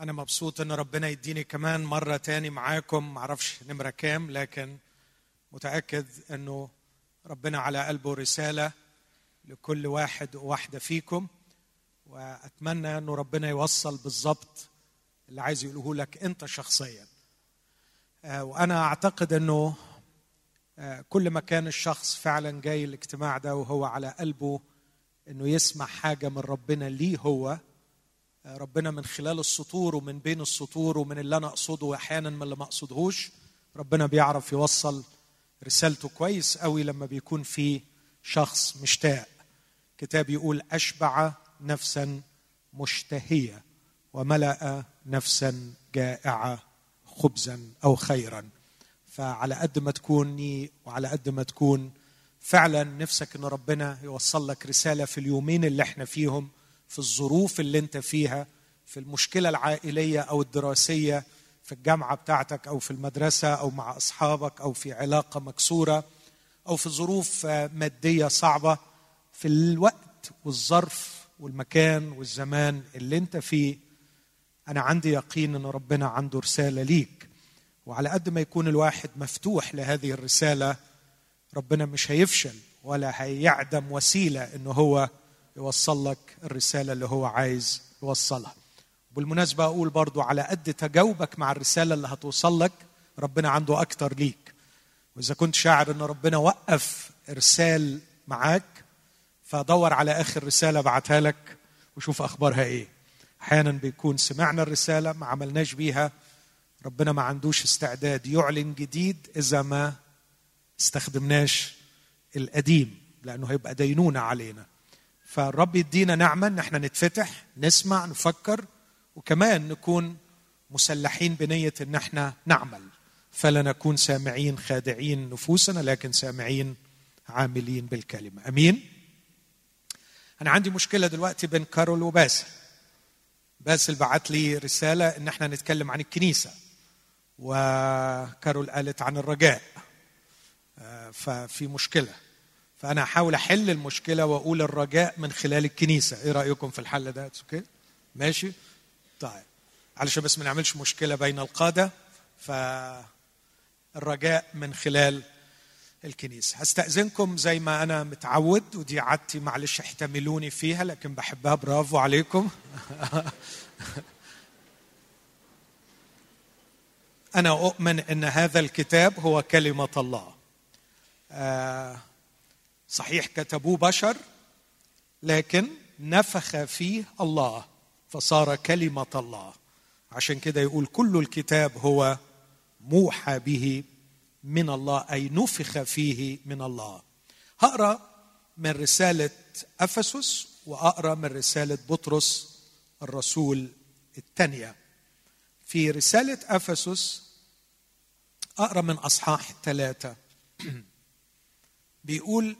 أنا مبسوط إن ربنا يديني كمان مرة تاني معاكم. معرفش نمرة كام لكن متأكد إنه ربنا على قلبه رسالة لكل واحد وواحدة فيكم. وأتمنى إنه ربنا يوصل بالظبط اللي عايز يقوله لك أنت شخصيا. آه، وأنا أعتقد إنه آه، كل ما كان الشخص فعلا جاي الاجتماع ده وهو على قلبه إنه يسمع حاجة من ربنا ليه هو ربنا من خلال السطور ومن بين السطور ومن اللي أنا أقصده واحيانا من اللي ما أقصدهوش ربنا بيعرف يوصل رسالته كويس قوي لما بيكون في شخص مشتاق. كتاب يقول أشبع نفسا مشتهية وملأ نفسا جائعة خبزا أو خيرا. فعلى قد ما تكوني وعلى قد ما تكون فعلا نفسك إن ربنا يوصل لك رسالة في اليومين اللي إحنا فيهم في الظروف اللي انت فيها في المشكلة العائلية أو الدراسية في الجامعة بتاعتك أو في المدرسة أو مع أصحابك أو في علاقة مكسورة أو في ظروف مادية صعبة في الوقت والظرف والمكان والزمان اللي انت فيه أنا عندي يقين إن ربنا عنده رسالة ليك. وعلى قد ما يكون الواحد مفتوح لهذه الرسالة ربنا مش هيفشل ولا هيعدم وسيلة انه هو يوصل لك الرسالة اللي هو عايز يوصلها. بالمناسبة أقول برضو على قد تجاوبك مع الرسالة اللي هتوصل لك ربنا عنده أكتر ليك. وإذا كنت شاعر إن ربنا وقف إرسال معاك فدور على آخر رسالة بعتها لك وشوف أخبارها إيه. أحيانا بيكون سمعنا الرسالة ما عملناش بيها ربنا ما عندوش استعداد يعلن جديد إذا ما استخدمناش القديم لأنه هيبقى دينونه علينا. فالرب يدينا نعمة إن إحنا نتفتح نسمع نفكر وكمان نكون مسلحين بنية إن إحنا نعمل. فلا نكون سامعين خادعين نفوسنا لكن سامعين عاملين بالكلمة. أمين؟ أنا عندي مشكلة دلوقتي بين كارول وباسل. باسل بعت لي رسالة إن إحنا نتكلم عن الكنيسة وكارول قالت عن الرجاء. ففي مشكلة. فأنا احاول أحل المشكلة وأقول الرجاء من خلال الكنيسة. إيه رأيكم في الحل ده؟ okay ماشي. طيب. علشان بس ما نعملش مشكلة بين القادة فالرجاء من خلال الكنيسة. هستأذنكم زي ما أنا متعود ودي عادتي معلش احتملوني فيها لكن بحبها. برافو عليكم. أنا أؤمن إن هذا الكتاب هو كلمة الله. آه صحيح كتبوه بشر لكن نفخ فيه الله فصار كلمة الله. عشان كده يقول كل الكتاب هو موحى به من الله أي نفخ فيه من الله. هقرأ من رسالة أفسس وأقرأ من رسالة بطرس الرسول الثانية في رسالة أفسس أقرأ من أصحاح ثلاثة. بيقول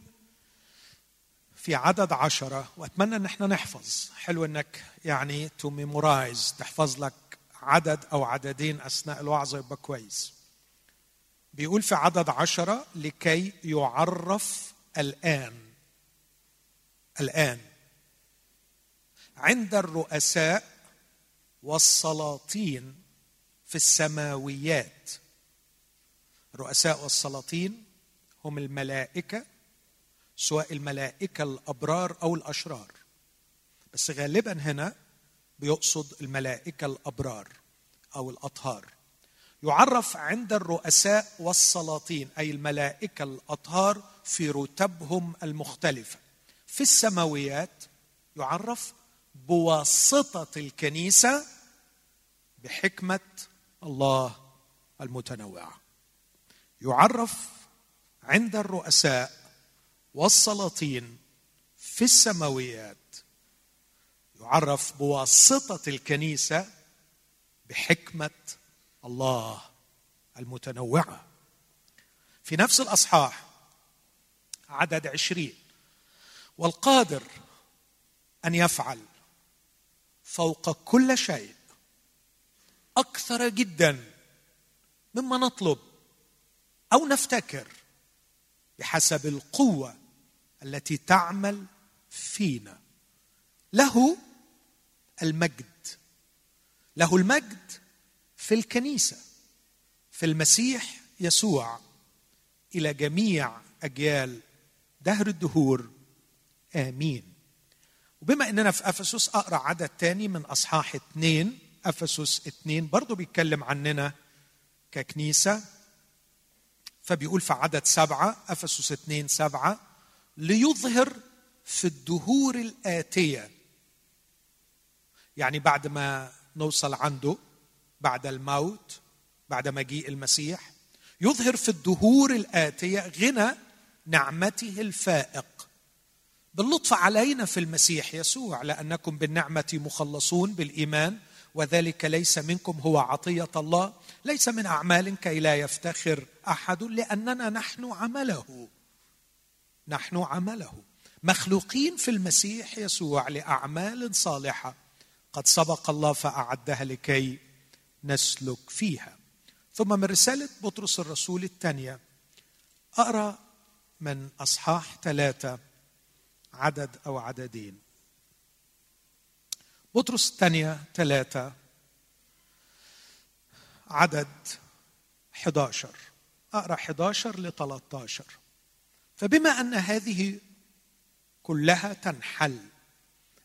في عدد عشرة وأتمنى أن إحنا نحفظ. حلو أنك يعني to memorize تحفظ لك عدد أو عددين أثناء الوعظة يبقى كويس. بيقول في عدد عشرة لكي يعرف الآن. الآن. عند الرؤساء والسلاطين في السماويات. الرؤساء والسلاطين هم الملائكة سواء الملائكة الأبرار أو الأشرار. بس غالبا هنا بيقصد الملائكة الأبرار أو الأطهار. يعرف عند الرؤساء والسلاطين أي الملائكة الأطهار في رتبهم المختلفة. في السماويات يعرف بواسطة الكنيسة بحكمة الله المتنوعة. يعرف عند الرؤساء والسلاطين في السماويات. يعرف بواسطة الكنيسة بحكمة الله المتنوعة. في نفس الأصحاح عدد عشرين والقادر أن يفعل فوق كل شيء أكثر جدا مما نطلب أو نفتكر بحسب القوة التي تعمل فينا. له المجد. له المجد في الكنيسة. في المسيح يسوع إلى جميع أجيال دهر الدهور. آمين. وبما إننا في أفسس أقرأ عدد تاني من أصحاح اثنين أفسس اثنين برضه بيتكلم عننا ككنيسة. فبيقول في عدد سبعة أفسس اثنين سبعة ليظهر في الدهور الآتية. يعني بعد ما نوصل عنده بعد الموت بعد مجيء المسيح يظهر في الدهور الآتية غنى نعمته الفائق. باللطف علينا في المسيح يسوع لأنكم بالنعمة مخلصون بالإيمان وذلك ليس منكم هو عطية الله ليس من أعمال كي لا يفتخر أحد لأننا نحن عمله. نحن عمله. مخلوقين في المسيح يسوع لأعمال صالحة قد سبق الله فأعدها لكي نسلك فيها. ثم من رسالة بطرس الرسول الثانية أقرأ من أصحاح ثلاثة عدد أو عددين. بطرس الثانية ثلاثة عدد 11 أقرأ 11 ل 13 فبما أن هذه كلها تنحل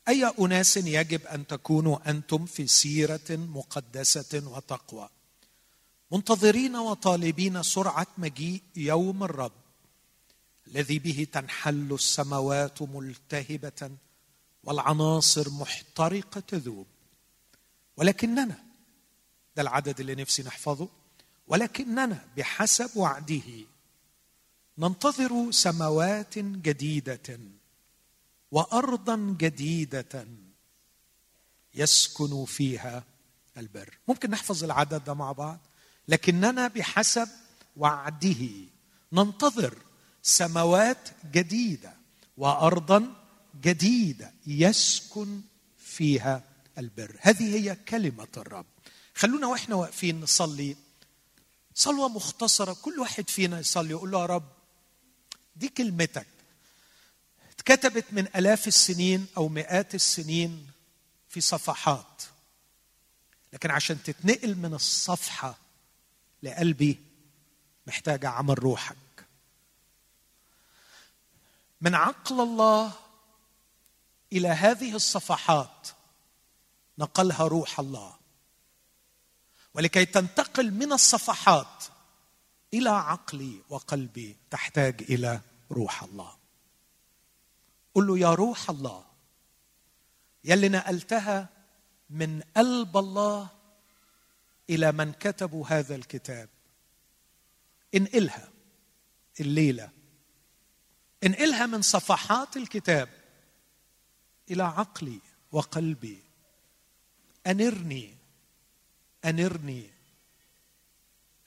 أي أناس يجب أن تكونوا أنتم في سيرة مقدسة وتقوى؟ منتظرين وطالبين سرعة مجيء يوم الرب الذي به تنحل السماوات ملتهبة والعناصر محترقة تذوب. ولكننا ده العدد اللي نفسي نحفظه ولكننا بحسب وعده ننتظر سماوات جديدة وأرضا جديدة يسكن فيها البر. ممكن نحفظ العدد ده مع بعض لكننا بحسب وعده ننتظر سماوات جديدة وأرضا جديدة يسكن فيها البر. هذه هي كلمة الرب. خلونا وإحنا واقفين نصلي. صلوة مختصرة كل واحد فينا يصلي يقول له يا رب دي كلمتك. اتكتبت من آلاف السنين أو مئات السنين في صفحات. لكن عشان تتنقل من الصفحة لقلبي محتاجه عمل روحك. من عقل الله إلى هذه الصفحات نقلها روح الله. ولكي تنتقل من الصفحات إلى عقلي وقلبي تحتاج إلى روح الله. قل له يا روح الله يلي نقلتها من قلب الله إلى من كتبوا هذا الكتاب. انقلها الليلة. انقلها من صفحات الكتاب إلى عقلي وقلبي. أنرني أنرني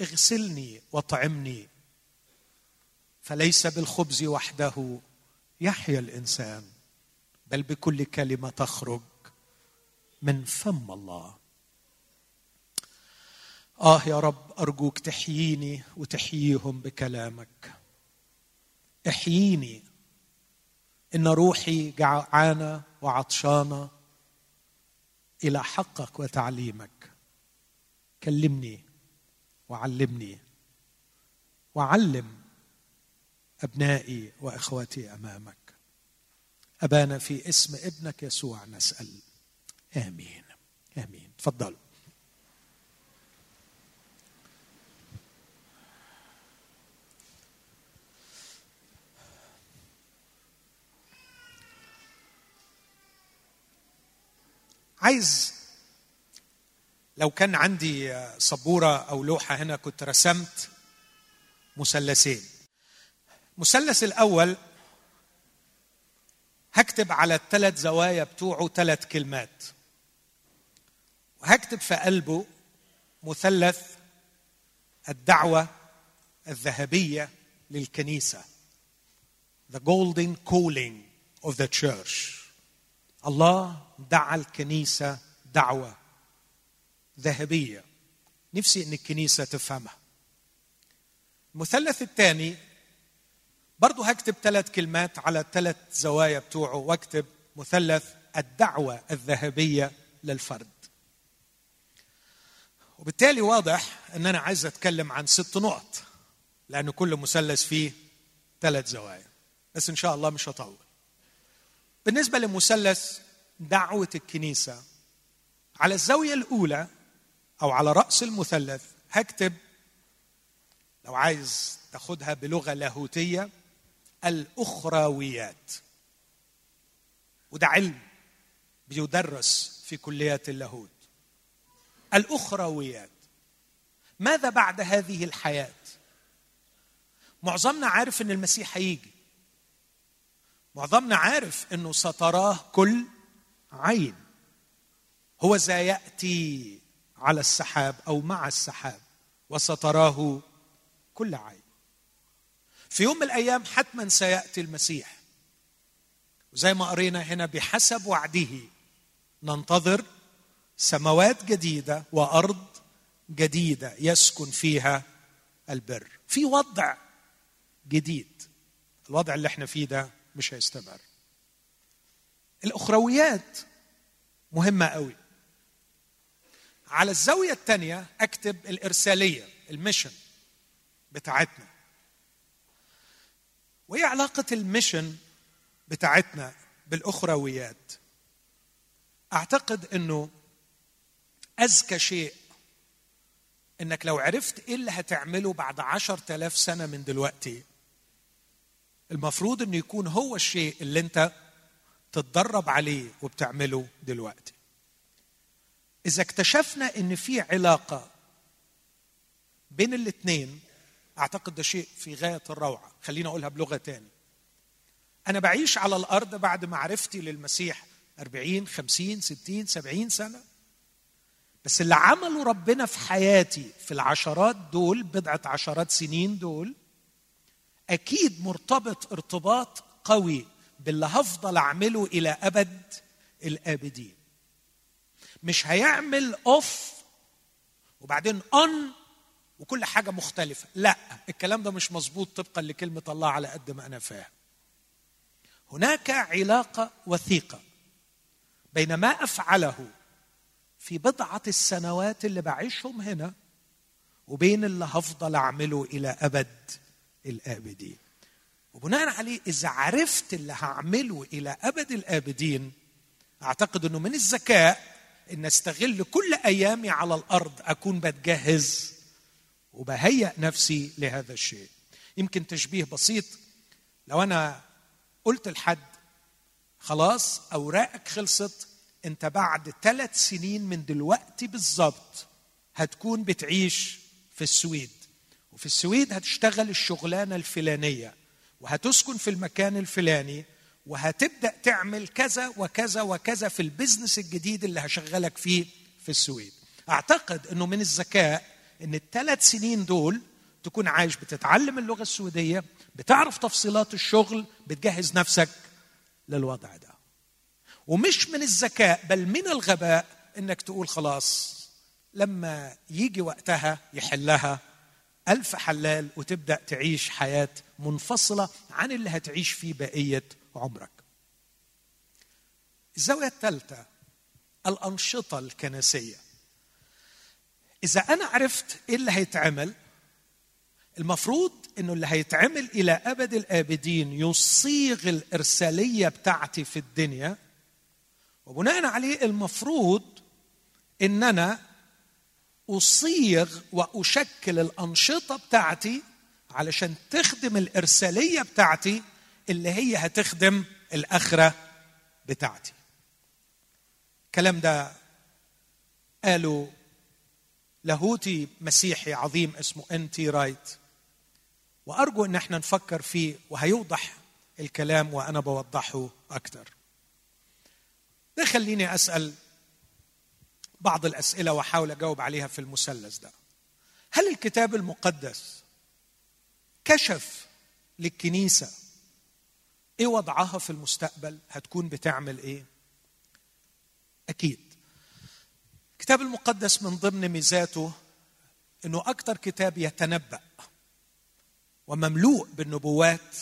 اغسلني واطعمني فليس بالخبز وحده يحيا الإنسان بل بكل كلمة تخرج من فم الله. آه يا رب أرجوك تحييني وتحييهم بكلامك. احييني. إن روحي جعانه وعطشانه إلى حقك وتعليمك. كلمني وعلمني. وعلم أبنائي وإخواتي أمامك. أبانا في اسم ابنك يسوع نسأل. آمين. آمين. تفضلوا عايز لو كان عندي سبورة أو لوحة هنا كنت رسمت مثلثين. المثلث الأول هكتب على الثلاث زوايا بتوعه ثلاث كلمات. وهكتب في قلبه مثلث الدعوة الذهبية للكنيسة. The golden calling of the church. الله دعا الكنيسة دعوة. ذهبية. نفسي إن الكنيسة تفهمها. المثلث الثاني برضه هكتب ثلاث كلمات على الثلاث زوايا بتوعه واكتب مثلث الدعوة الذهبية للفرد. وبالتالي واضح إن أنا عايز أتكلم عن ست نقط لأن كل مثلث فيه ثلاث زوايا. بس إن شاء الله مش هطول. بالنسبة لمثلث دعوة الكنيسة على الزاوية الأولى أو على رأس المثلث هكتب لو عايز تاخدها بلغة لاهوتية الاخرويات وده علم بيدرس في كليات اللاهوت. الاخرويات ماذا بعد هذه الحياة؟ معظمنا عارف إن المسيح هيجي. معظمنا عارف إنه ستراه كل عين. هو ذا ياتي على السحاب أو مع السحاب وستراه كل عين. في يوم من الأيام حتما سيأتي المسيح. وزي ما قرينا هنا بحسب وعده ننتظر سماوات جديدة وأرض جديدة يسكن فيها البر. في وضع جديد. الوضع اللي إحنا فيه ده مش هيستمر. الأخرويات مهمة قوي. على الزاوية الثانية أكتب الإرسالية ال mission بتاعتنا. وإيه علاقة ال mission بتاعتنا بالأخرويات؟ أعتقد إنه اذكى شيء إنك لو عرفت إيه اللي هتعمله بعد عشر تلاف سنة من دلوقتي المفروض إنه يكون هو الشيء اللي أنت تتدرب عليه وبتعمله دلوقتي. إذا اكتشفنا إن في علاقة بين الاثنين أعتقد ده شيء في غاية الروعة. خليني أقولها بلغة تاني. أنا بعيش على الأرض بعد معرفتي للمسيح 40 50 60 70 سنة. بس اللي عمله ربنا في حياتي في العشرات دول بضعة عشرات سنين دول أكيد مرتبط ارتباط قوي باللي هفضل أعمله إلى أبد الآبدين. مش هيعمل off وبعدين on وكل حاجة مختلفة. لا الكلام ده مش مظبوط طبقا لكلمة الله على قد ما أنا فاهم. هناك علاقة وثيقة بين ما أفعله في بضعة السنوات اللي بعيشهم هنا وبين اللي هفضل أعمله إلى أبد الآبدين. وبناء عليه إذا عرفت اللي هعمله إلى أبد الآبدين أعتقد إنه من الذكاء إن أستغل كل أيامي على الأرض أكون بتجهز وبهيئ نفسي لهذا الشيء. يمكن تشبيه بسيط. لو أنا قلت لحد خلاص أوراقك خلصت أنت بعد ثلاث سنين من دلوقتي بالظبط هتكون بتعيش في السويد. وفي السويد هتشتغل الشغلانة الفلانية وهتسكن في المكان الفلاني وهتبدأ تعمل كذا وكذا وكذا في البزنس الجديد اللي هشغلك فيه في السويد. أعتقد إنه من الذكاء إن الثلاث سنين دول تكون عايش بتتعلم اللغة السويدية بتعرف تفصيلات الشغل بتجهز نفسك للوضع ده. ومش من الذكاء بل من الغباء إنك تقول خلاص لما يجي وقتها يحلها ألف حلال وتبدأ تعيش حياة منفصلة عن اللي هتعيش فيه بقية عمرك. الزاوية الثالثة الأنشطة الكنسية. إذا أنا عرفت إيه اللي هيتعمل المفروض إنه اللي هيتعمل إلى أبد الآبدين يصيغ الإرسالية بتاعتي في الدنيا وبناء عليه المفروض إن أنا أصيغ وأشكل الأنشطة بتاعتي علشان تخدم الإرسالية بتاعتي اللي هي هتخدم الآخرة بتاعتي. الكلام ده قالوا لاهوتي مسيحي عظيم اسمه N. T. Wright وأرجو إن إحنا نفكر فيه وهيوضح الكلام وأنا بوضحه أكثر ده خليني أسأل بعض الأسئلة وأحاول أجاوب عليها في المثلث ده. هل الكتاب المقدس كشف للكنيسة إيه وضعها في المستقبل؟ هتكون بتعمل إيه؟ أكيد. الكتاب المقدس من ضمن ميزاته إنه أكثر كتاب يتنبأ ومملوء بالنبوات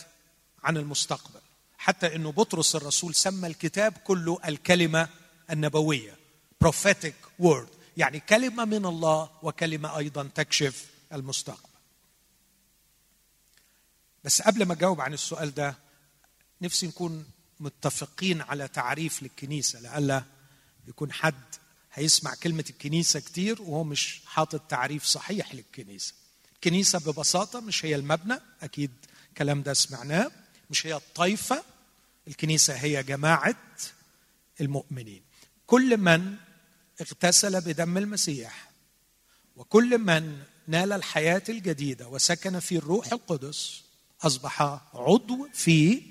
عن المستقبل. حتى إنه بطرس الرسول سمى الكتاب كله الكلمة النبوية prophetic word يعني كلمة من الله وكلمة أيضا تكشف المستقبل. بس قبل ما أجاوب عن السؤال ده نفسي نكون متفقين على تعريف للكنيسة لئلا يكون حد هيسمع كلمة الكنيسة كتير وهو مش حاطط تعريف صحيح للكنيسة. الكنيسة ببساطة مش هي المبنى أكيد الكلام ده سمعناه مش هي الطائفه الكنيسة هي جماعة المؤمنين. كل من اغتسل بدم المسيح وكل من نال الحياة الجديدة وسكن في الروح القدس أصبح عضو في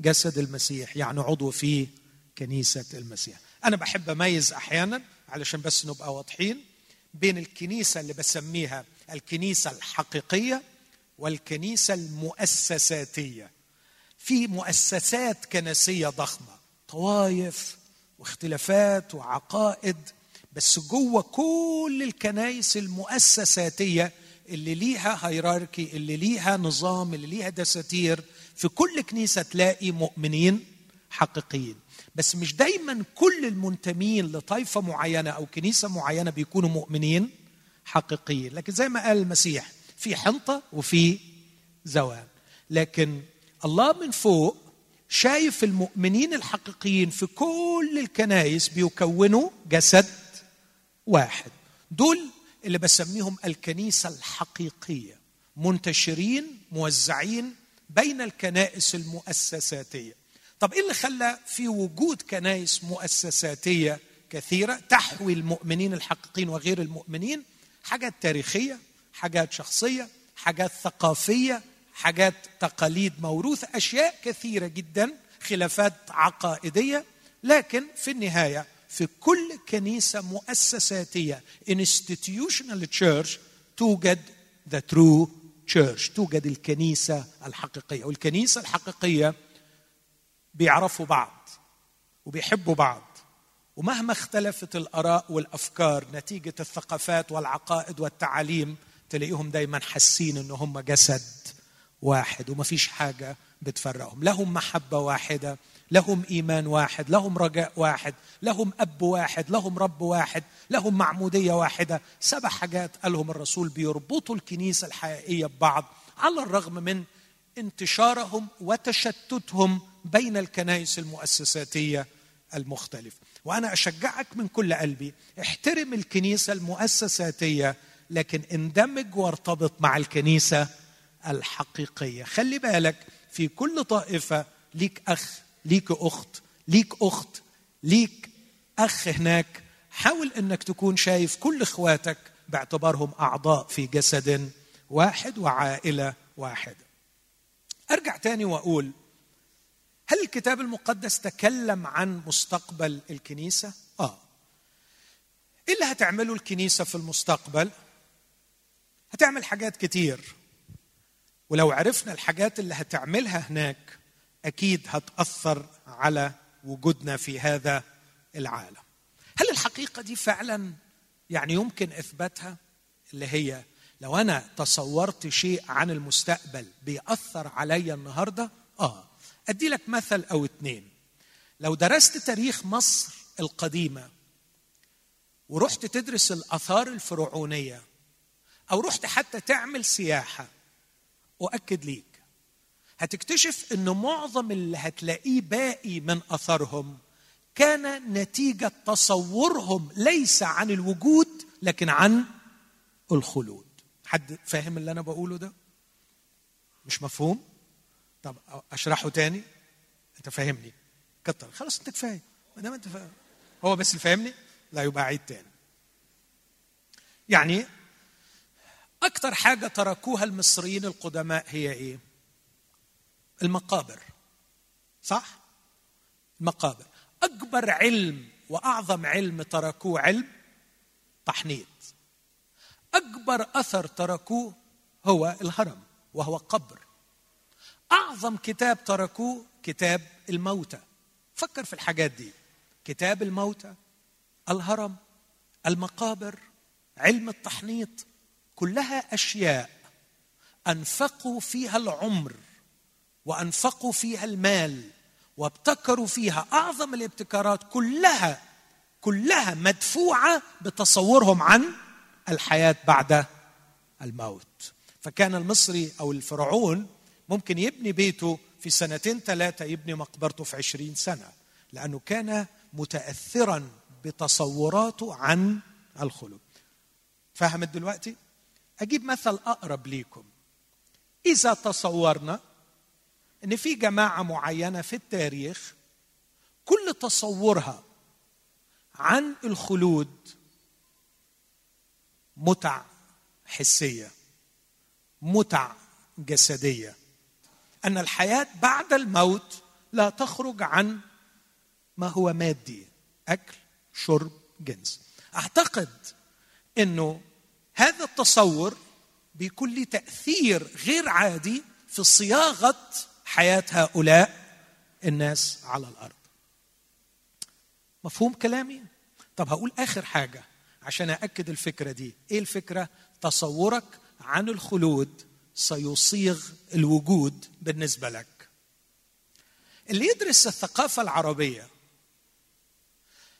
جسد المسيح يعني عضو في كنيسة المسيح. أنا بحب أميز أحيانا علشان بس نبقى واضحين بين الكنيسة اللي بسميها الكنيسة الحقيقية والكنيسة المؤسساتية. في مؤسسات كنسية ضخمة طوائف واختلافات وعقائد بس جوه كل الكنائس المؤسساتية اللي ليها هيراركي اللي ليها نظام اللي ليها دساتير في كل كنيسة تلاقي مؤمنين حقيقيين. بس مش دايما كل المنتمين لطائفه معينة أو كنيسة معينة بيكونوا مؤمنين حقيقيين. لكن زي ما قال المسيح في حنطة وفي زوال. لكن الله من فوق شايف المؤمنين الحقيقيين في كل الكنائس بيكونوا جسد واحد. دول اللي بسميهم الكنيسة الحقيقية. منتشرين موزعين بين الكنائس المؤسساتية. طب إيه اللي خلى في وجود كنائس مؤسساتية كثيرة تحوي المؤمنين الحقيقيين وغير المؤمنين؟ حاجات تاريخية حاجات شخصية حاجات ثقافية حاجات تقاليد موروثة أشياء كثيرة جدا خلافات عقائدية. لكن في النهاية في كل كنيسة مؤسساتية institutional church توجد the true church توجد الكنيسة الحقيقية. والكنيسة الحقيقية بيعرفوا بعض وبيحبوا بعض. ومهما اختلفت الآراء والأفكار نتيجة الثقافات والعقائد والتعاليم تلاقيهم دايما حاسين ان هم جسد واحد وما فيش حاجة بتفرقهم. لهم محبة واحدة لهم إيمان واحد لهم رجاء واحد لهم أب واحد لهم رب واحد لهم معمودية واحدة. سبع حاجات قالهم الرسول بيربطوا الكنيسة الحقيقية ببعض على الرغم من انتشارهم وتشتتهم بين الكنائس المؤسساتية المختلفة. وأنا أشجعك من كل قلبي احترم الكنيسة المؤسساتية لكن اندمج وارتبط مع الكنيسة الحقيقية. خلي بالك في كل طائفة ليك أخ ليك أخت ليك أخت ليك أخ هناك. حاول إنك تكون شايف كل إخواتك باعتبارهم أعضاء في جسد واحد وعائلة واحدة. أرجع تاني وأقول هل الكتاب المقدس تكلم عن مستقبل الكنيسة؟ آه. إيه اللي هتعمله الكنيسة في المستقبل؟ هتعمل حاجات كتير. ولو عرفنا الحاجات اللي هتعملها هناك أكيد هتأثر على وجودنا في هذا العالم. هل الحقيقة دي فعلا يعني يمكن إثباتها؟ اللي هي لو أنا تصورت شيء عن المستقبل بيأثر عليا النهارده؟ آه. أدي لك مثل أو اتنين. لو درست تاريخ مصر القديمة ورحت تدرس الآثار الفرعونية أو رحت حتى تعمل سياحة أؤكد ليك هتكتشف إن معظم اللي هتلاقيه باقي من أثرهم كان نتيجة تصورهم ليس عن الوجود لكن عن الخلود. حد فاهم اللي أنا بقوله ده؟ مش مفهوم؟ طب أشرحه تاني؟ أنت فاهمني؟ كتر. خلاص أنت كفاية. ما دام أنت فاهم هو بس اللي فاهمني؟ لا يبقى عيد تاني. يعني أكتر حاجة تركوها المصريين القدماء هي إيه؟ المقابر. صح؟ المقابر. أكبر علم وأعظم علم تركوه علم تحنيط. أكبر أثر تركوه هو الهرم وهو قبر. أعظم كتاب تركوه كتاب الموتى. فكر في الحاجات دي. كتاب الموتى الهرم المقابر علم التحنيط كلها أشياء أنفقوا فيها العمر. وأنفقوا فيها المال وابتكروا فيها أعظم الابتكارات كلها كلها مدفوعة بتصورهم عن الحياة بعد الموت. فكان المصري أو الفرعون ممكن يبني بيته في سنتين ثلاثة يبني مقبرته في عشرين سنة لأنه كان متاثرا بتصوراته عن الخلود. فهمت دلوقتي؟ أجيب مثل أقرب ليكم. إذا تصورنا إن في جماعة معينة في التاريخ كل تصورها عن الخلود متع حسية متع جسدية. أن الحياة بعد الموت لا تخرج عن ما هو مادي أكل شرب جنس. أعتقد إنه هذا التصور بيكون تأثير غير عادي في صياغة حياة هؤلاء الناس على الأرض. مفهوم كلامي؟ طب هقول آخر حاجة عشان أأكد الفكرة دي. إيه الفكرة؟ تصورك عن الخلود سيصيغ الوجود بالنسبة لك. اللي يدرس الثقافة العربية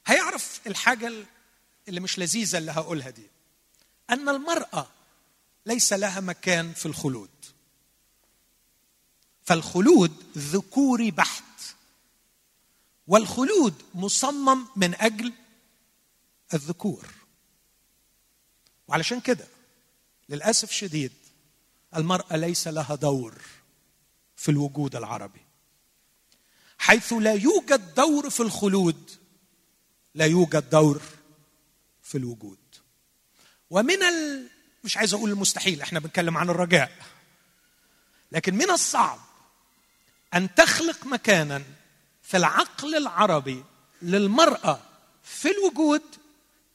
هيعرف الحاجة اللي مش لذيذة اللي هقولها دي. أن المرأة ليس لها مكان في الخلود. فالخلود ذكوري بحت والخلود مصمم من أجل الذكور. وعلشان كده للأسف شديد المرأة ليس لها دور في الوجود العربي. حيث لا يوجد دور في الخلود لا يوجد دور في الوجود. ومن ال... مش عايز أقول المستحيل إحنا بنتكلم عن الرجاء لكن من الصعب أن تخلق مكانا في العقل العربي للمرأة في الوجود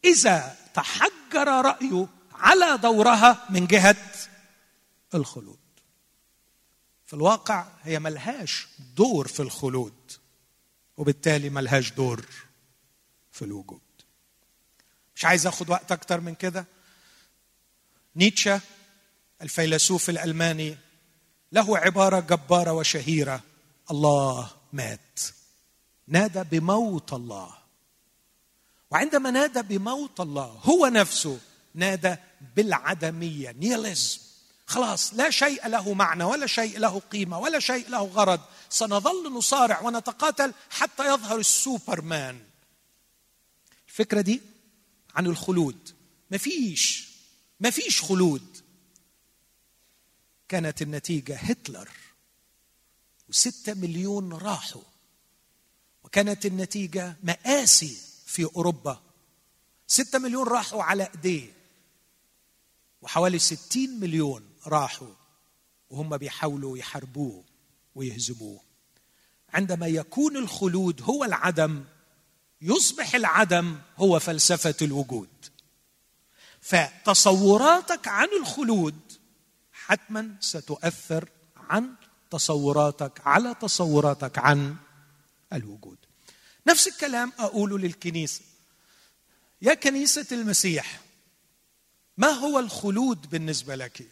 إذا تحجر رايه على دورها من جهة الخلود. في الواقع هي ملهاش دور في الخلود وبالتالي ملهاش دور في الوجود. مش عايز آخد وقت أكتر من كده؟ نيتشه الفيلسوف الألماني له عبارة جبارة وشهيرة. الله مات. نادى بموت الله. وعندما نادى بموت الله هو نفسه نادى بالعدمية نيلزم خلاص لا شيء له معنى ولا شيء له قيمة ولا شيء له غرض. سنظل نصارع ونتقاتل حتى يظهر السوبرمان. الفكرة دي عن الخلود. مفيش مفيش خلود. كانت النتيجة هتلر وستة مليون راحوا. وكانت النتيجة مآسي في أوروبا. ستة مليون راحوا على إيديه. وحوالي ستين مليون راحوا وهم بيحاولوا يحاربوه ويهزموه. عندما يكون الخلود هو العدم يصبح العدم هو فلسفة الوجود. فتصوراتك عن الخلود حتما ستؤثر عن تصوراتك على تصوراتك عن الوجود. نفس الكلام اقوله للكنيسة. يا كنيسة المسيح ما هو الخلود بالنسبة لك؟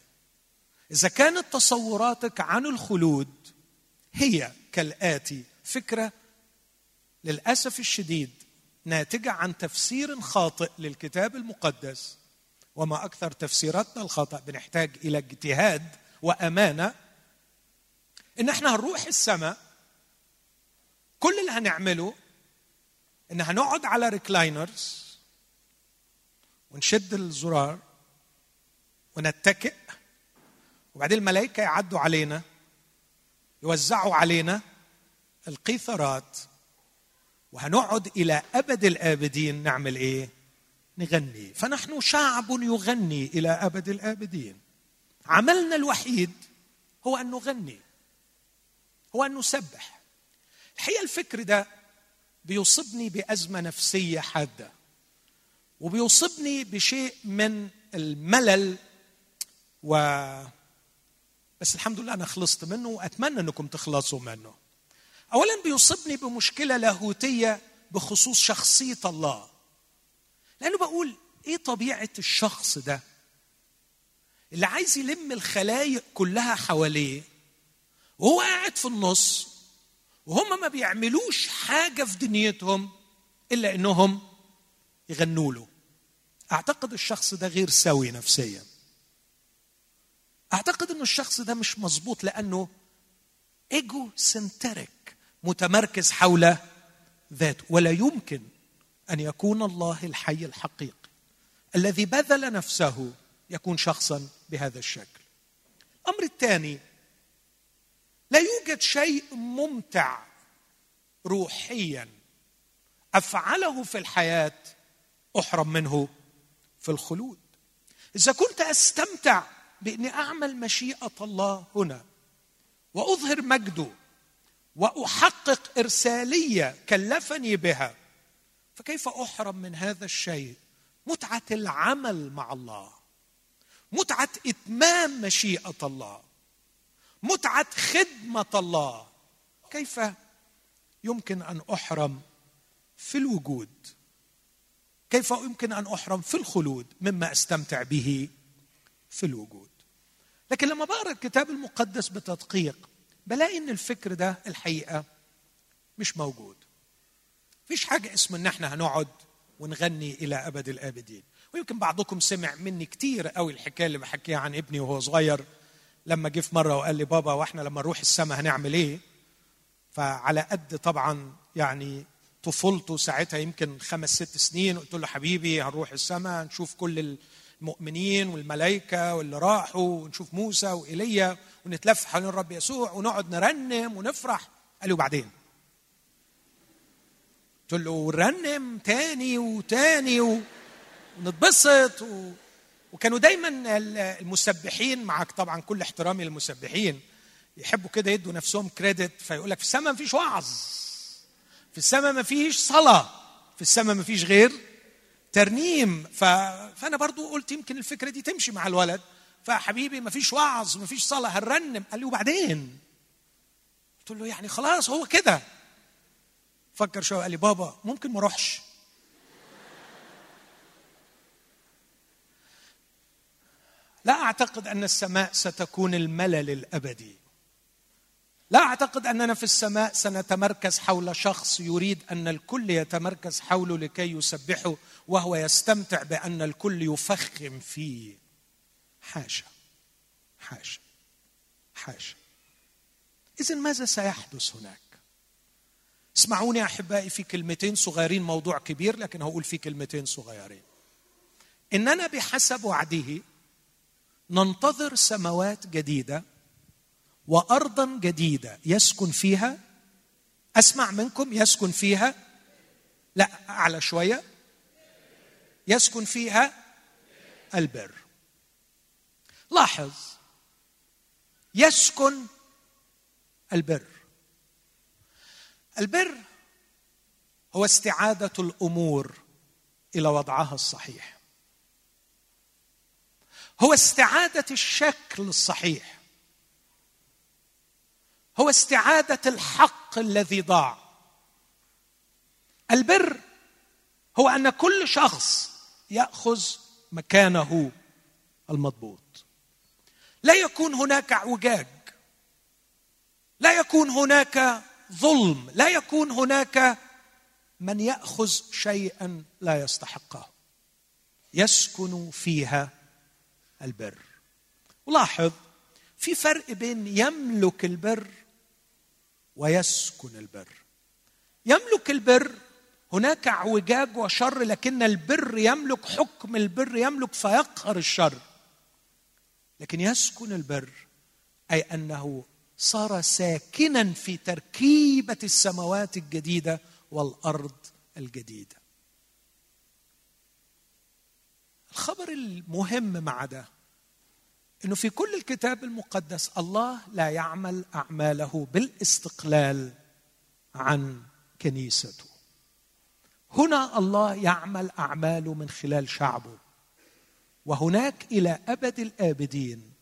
إذا كانت تصوراتك عن الخلود هي كالآتي فكرة للأسف الشديد ناتجة عن تفسير خاطئ للكتاب المقدس. وما أكثر تفسيراتنا الخطأ بنحتاج إلى اجتهاد وأمانة. إن إحنا هنروح السماء كل اللي هنعمله إن هنقعد على ريكلاينرز ونشد الزرار ونتكئ وبعدين الملائكة يعدوا علينا يوزعوا علينا القيثارات وهنقعد إلى أبد الآبدين نعمل إيه؟ نغني. فنحن شعب يغني إلى أبد الآبدين. عملنا الوحيد هو أن نغني. هو أن نسبح. الحقيقة الفكر ده بيصيبني بأزمة نفسية حادة. وبيصيبني بشيء من الملل و بس الحمد لله أنا خلصت منه وأتمنى أنكم تخلصوا منه. اولا بيصيبني بمشكلة لاهوتية بخصوص شخصية الله. لأنه بقول إيه طبيعة الشخص ده؟ اللي عايز يلم الخلايق كلها حواليه وهو قاعد في النص وهم ما بيعملوش حاجة في دنيتهم إلا إنهم يغنوا له. أعتقد الشخص ده غير سوي نفسيا. أعتقد إنه الشخص ده مش مظبوط لأنه egocentric متمركز حول ذاته. ولا يمكن أن يكون الله الحي الحقيقي الذي بذل نفسه يكون شخصا بهذا الشكل. الامر الثاني لا يوجد شيء ممتع روحيا أفعله في الحياة أحرم منه في الخلود. إذا كنت أستمتع بأني أعمل مشيئة الله هنا وأظهر مجده وأحقق إرسالية كلفني بها فكيف أحرم من هذا الشيء؟ متعة العمل مع الله. متعة إتمام مشيئة الله. متعة خدمة الله. كيف يمكن أن أحرم في الوجود؟ كيف يمكن أن أحرم في الخلود مما أستمتع به في الوجود؟ لكن لما بقرأ الكتاب المقدس بتدقيق بلاقي إن الفكر ده الحقيقة مش موجود. فيش حاجة اسمه إن إحنا هنقعد ونغني إلى أبد الآبدين. ويمكن بعضكم سمع مني كتير قوي الحكاية اللي بحكيها عن ابني وهو صغير. لما جه في مرة وقال لي بابا وإحنا لما نروح السماء هنعمل إيه؟ فعلى قد طبعا يعني طفولته ساعتها يمكن خمس ست سنين قلت له حبيبي هنروح السماء نشوف كل المؤمنين والملائكة واللي راحوا ونشوف موسى وإيليا ونتلف حوالين الرب يسوع ونقعد نرنم ونفرح. قال لي وبعدين؟ قلت له ونرنم تاني وتاني ونتبسط و... وكانوا دايما المسبحين معك طبعا كل احترامي للمسبحين. يحبوا كده يدوا نفسهم كريدت فيقول لك في السماء مفيش وعظ في السماء مفيش صلاة في السماء مفيش غير ترنيم. ف... فأنا برضو قلت يمكن الفكرة دي تمشي مع الولد. فحبيبي ما فيش وعظ ما فيش صلاة هنرنم. قال لي وبعدين؟ قلت له يعني خلاص هو كده. فكر شوية قال لي بابا ممكن ما اروحش؟ لا أعتقد أن السماء ستكون الملل الأبدي. لا أعتقد أننا في السماء سنتمركز حول شخص يريد أن الكل يتمركز حوله لكي يسبحه وهو يستمتع بأن الكل يفخم فيه. حاشا حاشا حاشا. اذا ماذا سيحدث هناك؟ اسمعوني أحبائي في كلمتين صغيرين موضوع كبير لكن هقول في كلمتين صغيرين. اننا بحسب وعده ننتظر سماوات جديدة وارضا جديدة يسكن فيها. أسمع منكم يسكن فيها. لا أعلى شوية. يسكن فيها البر. لاحظ. يسكن البر. البر هو استعادة الأمور إلى وضعها الصحيح. هو استعادة الشكل الصحيح. هو استعادة الحق الذي ضاع. البر هو أن كل شخص يأخذ مكانه المضبوط. لا يكون هناك أعوجاج. لا يكون هناك ظلم. لا يكون هناك من يأخذ شيئا لا يستحقه. يسكن فيها البر. ولاحظ في فرق بين يملك البر ويسكن البر. يملك البر هناك اعوجاج وشر لكن البر يملك حكم البر يملك فيقهر الشر. لكن يسكن البر أي أنه صار ساكنا في تركيبة السماوات الجديدة والأرض الجديدة. الخبر المهم مع ده إنه في كل الكتاب المقدس الله لا يعمل أعماله بالاستقلال عن كنيسته. هنا الله يعمل أعماله من خلال شعبه. وهناك إلى أبد الآبدين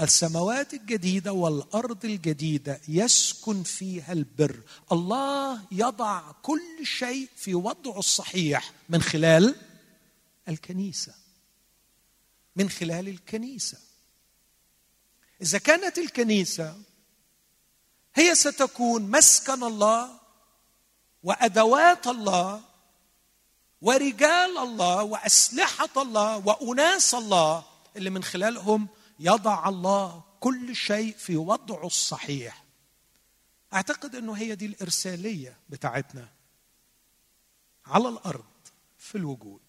السماوات الجديدة والأرض الجديدة يسكن فيها البر. الله يضع كل شيء في وضعه الصحيح. من خلال الكنيسة. من خلال الكنيسة. إذا كانت الكنيسة هي ستكون مسكن الله وأدوات الله ورجال الله وأسلحة الله وأناس الله اللي من خلالهم يضع الله كل شيء في وضعه الصحيح. أعتقد إنه هي دي الإرسالية بتاعتنا. على الأرض في الوجود.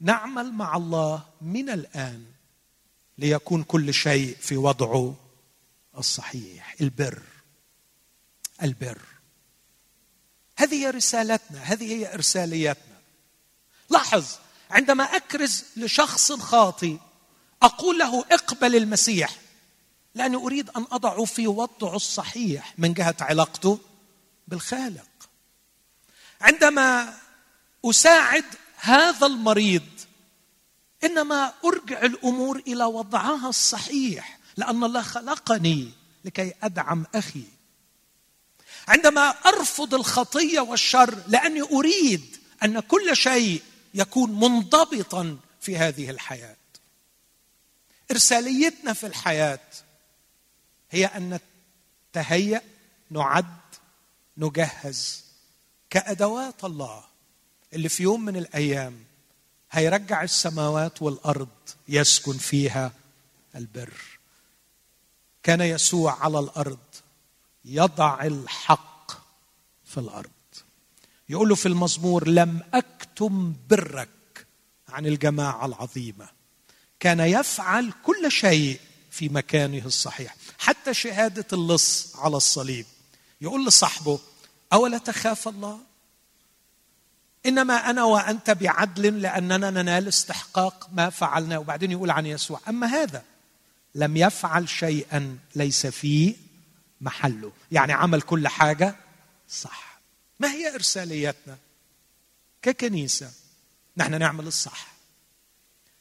نعمل مع الله من الآن ليكون كل شيء في وضعه الصحيح. البر. البر. هذه هي رسالتنا هذه هي ارساليتنا لاحظ عندما أكرز لشخص خاطي أقول له اقبل المسيح لأني أريد أن اضعه في وضعه الصحيح من جهة علاقته بالخالق. عندما أساعد هذا المريض إنما أرجع الأمور إلى وضعها الصحيح لأن الله خلقني لكي أدعم أخي. عندما أرفض الخطية والشر لأني أريد أن كل شيء يكون منضبطا في هذه الحياة. إرساليتنا في الحياة هي أن نتهيأ نعد نجهز كأدوات الله اللي في يوم من الأيام هيرجع السماوات والأرض يسكن فيها البر. كان يسوع على الأرض يضع الحق في الأرض. يقول له في المزمور لم أكتم برك عن الجماعة العظيمة. كان يفعل كل شيء في مكانه الصحيح. حتى شهادة اللص على الصليب. يقول لصاحبه أولا تخاف الله؟ إنما أنا وأنت بعدل لأننا ننال استحقاق ما فعلناه وبعدين يقول عن يسوع أما هذا لم يفعل شيئا ليس فيه محله. يعني عمل كل حاجة صح. ما هي ارساليتنا ككنيسة؟ نحن نعمل الصح.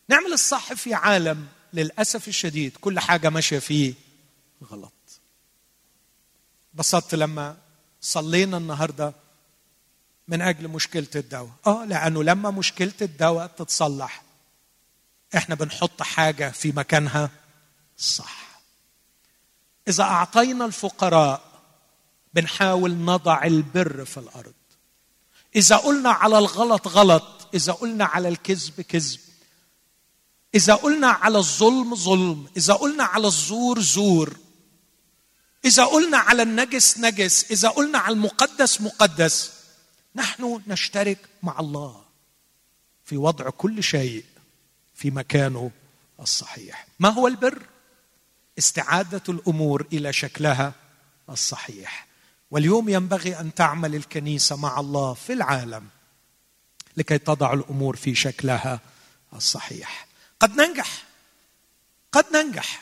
نعمل الصح في عالم للأسف الشديد كل حاجة ماشية فيه غلط. بسطت لما صلينا النهارده من أجل مشكلة الدواء. آه لأنه لما مشكلة الدواء تتصلح إحنا بنحط حاجة في مكانها صح. إذا أعطينا الفقراء بنحاول نضع البر في الأرض. إذا قلنا على الغلط غلط إذا قلنا على الكذب كذب إذا قلنا على الظلم ظلم. إذا قلنا على الزور زور. إذا قلنا على النجس نجس. إذا قلنا على المقدس مقدس. نحن نشترك مع الله في وضع كل شيء في مكانه الصحيح. ما هو البر؟ استعادة الأمور إلى شكلها الصحيح. واليوم ينبغي أن تعمل الكنيسة مع الله في العالم لكي تضع الأمور في شكلها الصحيح. قد ننجح. قد ننجح.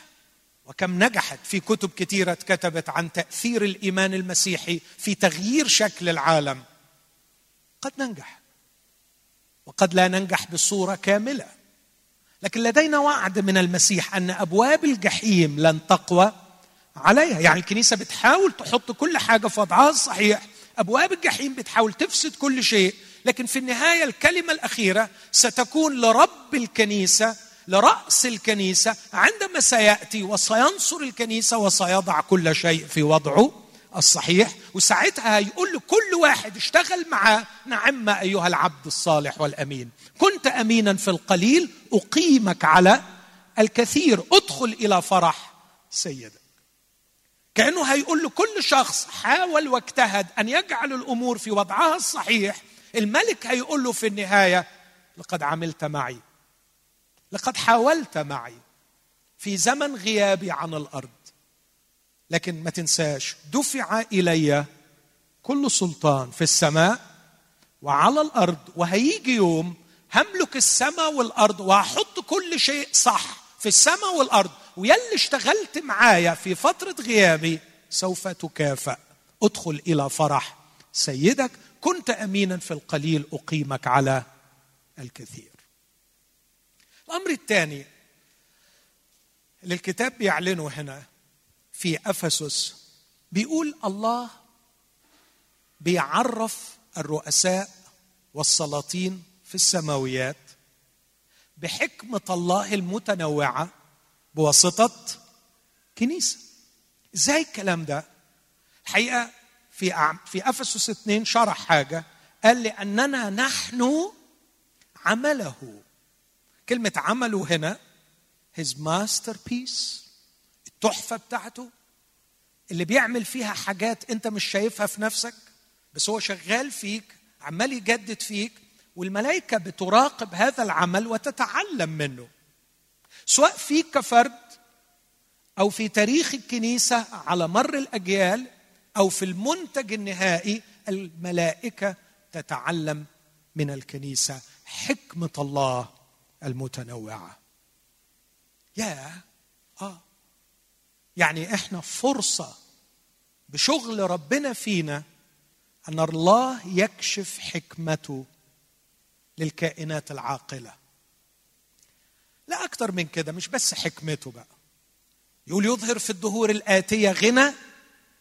وكم نجحت في كتب كثيرة كتبت عن تأثير الإيمان المسيحي في تغيير شكل العالم. قد ننجح. وقد لا ننجح بصورة كاملة. لكن لدينا وعد من المسيح أن أبواب الجحيم لن تقوى عليها. يعني الكنيسة بتحاول تحط كل حاجة في وضعها الصحيح. أبواب الجحيم بتحاول تفسد كل شيء. لكن في النهاية الكلمة الأخيرة ستكون لرب الكنيسة لرأس الكنيسة عندما سيأتي وسينصر الكنيسة وسيضع كل شيء في وضعه الصحيح وساعتها هيقول لكل واحد اشتغل معاه نعم أيها العبد الصالح والأمين كنت أمينا في القليل أقيمك على الكثير ادخل إلى فرح سيدك. كأنه هيقول لكل شخص حاول واجتهد أن يجعل الأمور في وضعها الصحيح. الملك هيقول له في النهاية لقد عملت معي. لقد حاولت معي في زمن غيابي عن الأرض لكن ما تنساش دفع إلي كل سلطان في السماء وعلى الأرض وهيجي يوم هملك السماء والأرض وهحط كل شيء صح في السماء والأرض ويلي اشتغلت معايا في فترة غيابي سوف تكافأ. ادخل إلى فرح سيدك كنت أمينا في القليل أقيمك على الكثير. الأمر الثاني اللي الكتاب بيعلنه هنا في أفسس بيقول الله بيعرف الرؤساء والسلاطين في السماويات بحكمة الله المتنوعة بواسطة كنيسة. إزاي الكلام ده؟ الحقيقة في في أفسس اثنين شرح حاجة. قال لأننا نحن عمله. كلمة عمله هنا his masterpiece التحفة بتاعته اللي بيعمل فيها حاجات انت مش شايفها في نفسك بس هو شغال فيك عمال يجدد فيك والملائكة بتراقب هذا العمل وتتعلم منه. سواء فيك كفرد أو في تاريخ الكنيسة على مر الأجيال أو في المنتج النهائي الملائكة تتعلم من الكنيسة. حكمة الله. المتنوعة. يا آه. يعني إحنا فرصة بشغل ربنا فينا أن الله يكشف حكمته للكائنات العاقلة. لا أكثر من كده مش بس حكمته بقى. يقول يظهر في الدهور الآتية غنى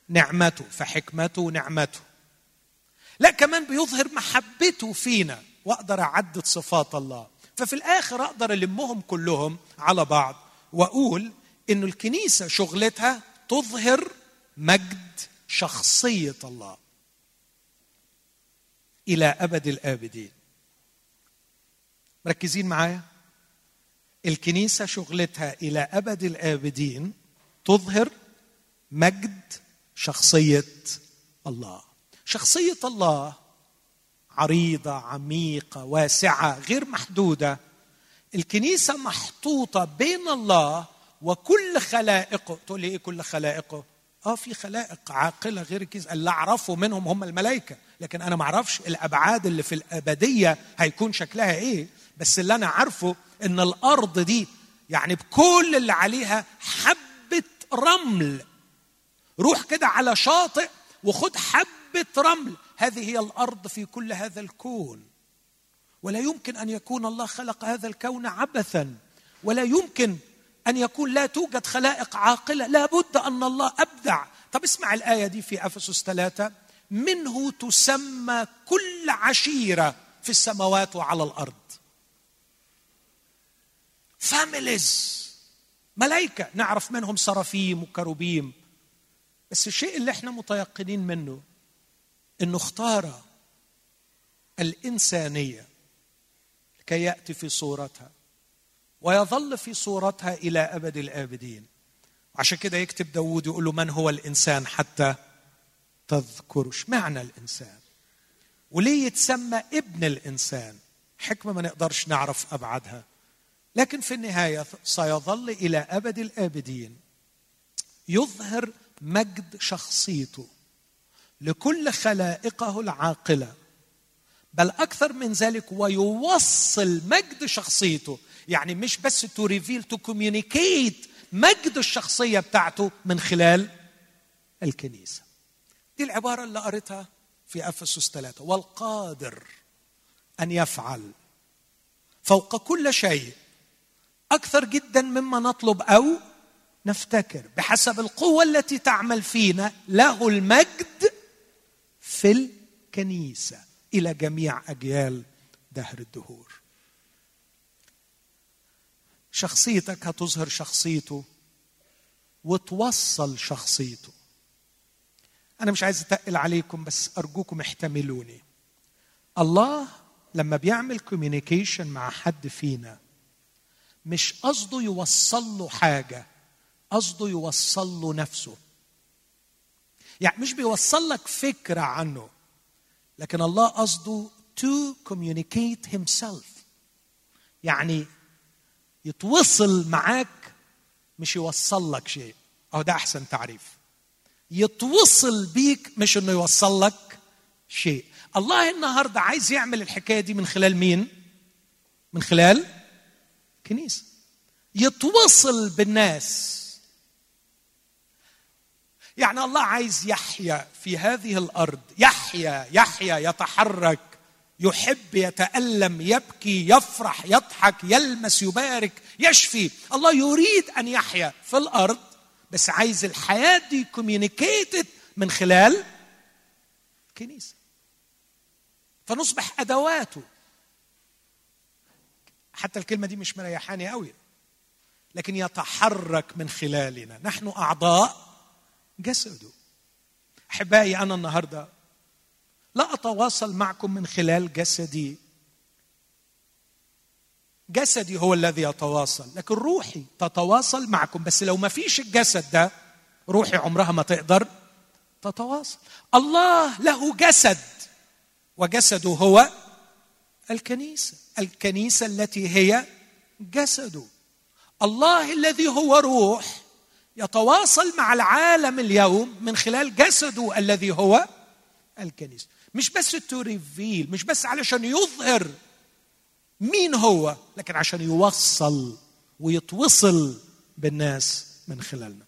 نعمته فحكمته ونعمته لا كمان بيظهر محبته فينا وأقدر أعدد صفات الله. ففي الآخر أقدر ألمهم كلهم على بعض وأقول إنه الكنيسة شغلتها تظهر مجد شخصية الله إلى أبد الآبدين. مركزين معايا؟ الكنيسة شغلتها إلى أبد الآبدين تظهر مجد شخصية الله. شخصية الله عريضة عميقة واسعة غير محدودة. الكنيسة محطوطة بين الله وكل خلائقه. تقول لي إيه كل خلائقه؟ آه في خلائق عاقلة غير الكنيسه اللي أعرفه منهم هم الملائكة. لكن أنا ما أعرفش الأبعاد اللي في الأبدية هيكون شكلها إيه. بس اللي أنا عارفه إن الأرض دي يعني بكل اللي عليها حبة رمل. روح كده على شاطئ وخد حبة رمل. هذه هي الأرض في كل هذا الكون. ولا يمكن أن يكون الله خلق هذا الكون عبثا. ولا يمكن أن يكون لا توجد خلائق عاقلة. لابد أن الله أبدع. طب اسمع الآية دي في أفسس ثلاثة. منه تسمى كل عشيرة في السماوات وعلى الأرض. فاميليز ملائكة. نعرف منهم سرافيم وكروبيم. بس الشيء اللي إحنا متيقنين منه انه اختار الإنسانية لكي يأتي في صورتها ويظل في صورتها إلى أبد الآبدين. عشان كده يكتب داود يقول له من هو الإنسان حتى تذكره معنى الإنسان؟ وليه يتسمى ابن الإنسان؟ حكمة ما نقدرش نعرف أبعادها. لكن في النهاية سيظل إلى أبد الآبدين. يظهر مجد شخصيته. لكل خلائقه العاقلة. بل أكثر من ذلك ويوصل مجد شخصيته. يعني مش بس to reveal to communicate مجد الشخصية بتاعته من خلال الكنيسة. دي العبارة اللي قريتها في أفسس ثلاثة. والقادر أن يفعل فوق كل شيء أكثر جدا مما نطلب أو نفتكر. بحسب القوة التي تعمل فينا له المجد في الكنيسة إلى جميع أجيال دهر الدهور. شخصيتك هتظهر شخصيته وتوصل شخصيته. أنا مش عايز أتقل عليكم بس أرجوكم احتملوني. الله لما بيعمل كوميونيكيشن مع حد فينا مش قصده يوصل له حاجة قصده يوصل له نفسه. يعني مش بيوصل لك فكرة عنه لكن الله قصده to communicate himself. يعني يتوصل معاك مش يوصل لك شيء. أو ده أحسن تعريف. يتوصل بيك مش إنه يوصل لك شيء. الله النهاردة عايز يعمل الحكاية دي من خلال مين؟ من خلال كنيسة يتوصل بالناس. يعني الله عايز يحيا في هذه الأرض. يحيا يحيا يتحرك. يحب يتألم يبكي يفرح يضحك يلمس يبارك يشفي. الله يريد أن يحيا في الأرض بس عايز الحياة دي كوميونيكيتد من خلال كنيسه فنصبح أدواته. حتى الكلمة دي مش مريحاني قوي لكن يتحرك من خلالنا. نحن أعضاء جسده. أحبائي أنا النهارده لا أتواصل معكم من خلال جسدي. جسدي هو الذي يتواصل لكن روحي تتواصل معكم. بس لو ما فيش الجسد ده روحي عمرها ما تقدر تتواصل. الله له جسد وجسده هو الكنيسة. الكنيسة التي هي جسده. الله الذي هو روح يتواصل مع العالم اليوم من خلال جسده الذي هو الكنيسه مش بس to reveal مش بس علشان يظهر مين هو لكن عشان يوصل ويتوصل بالناس من خلالنا.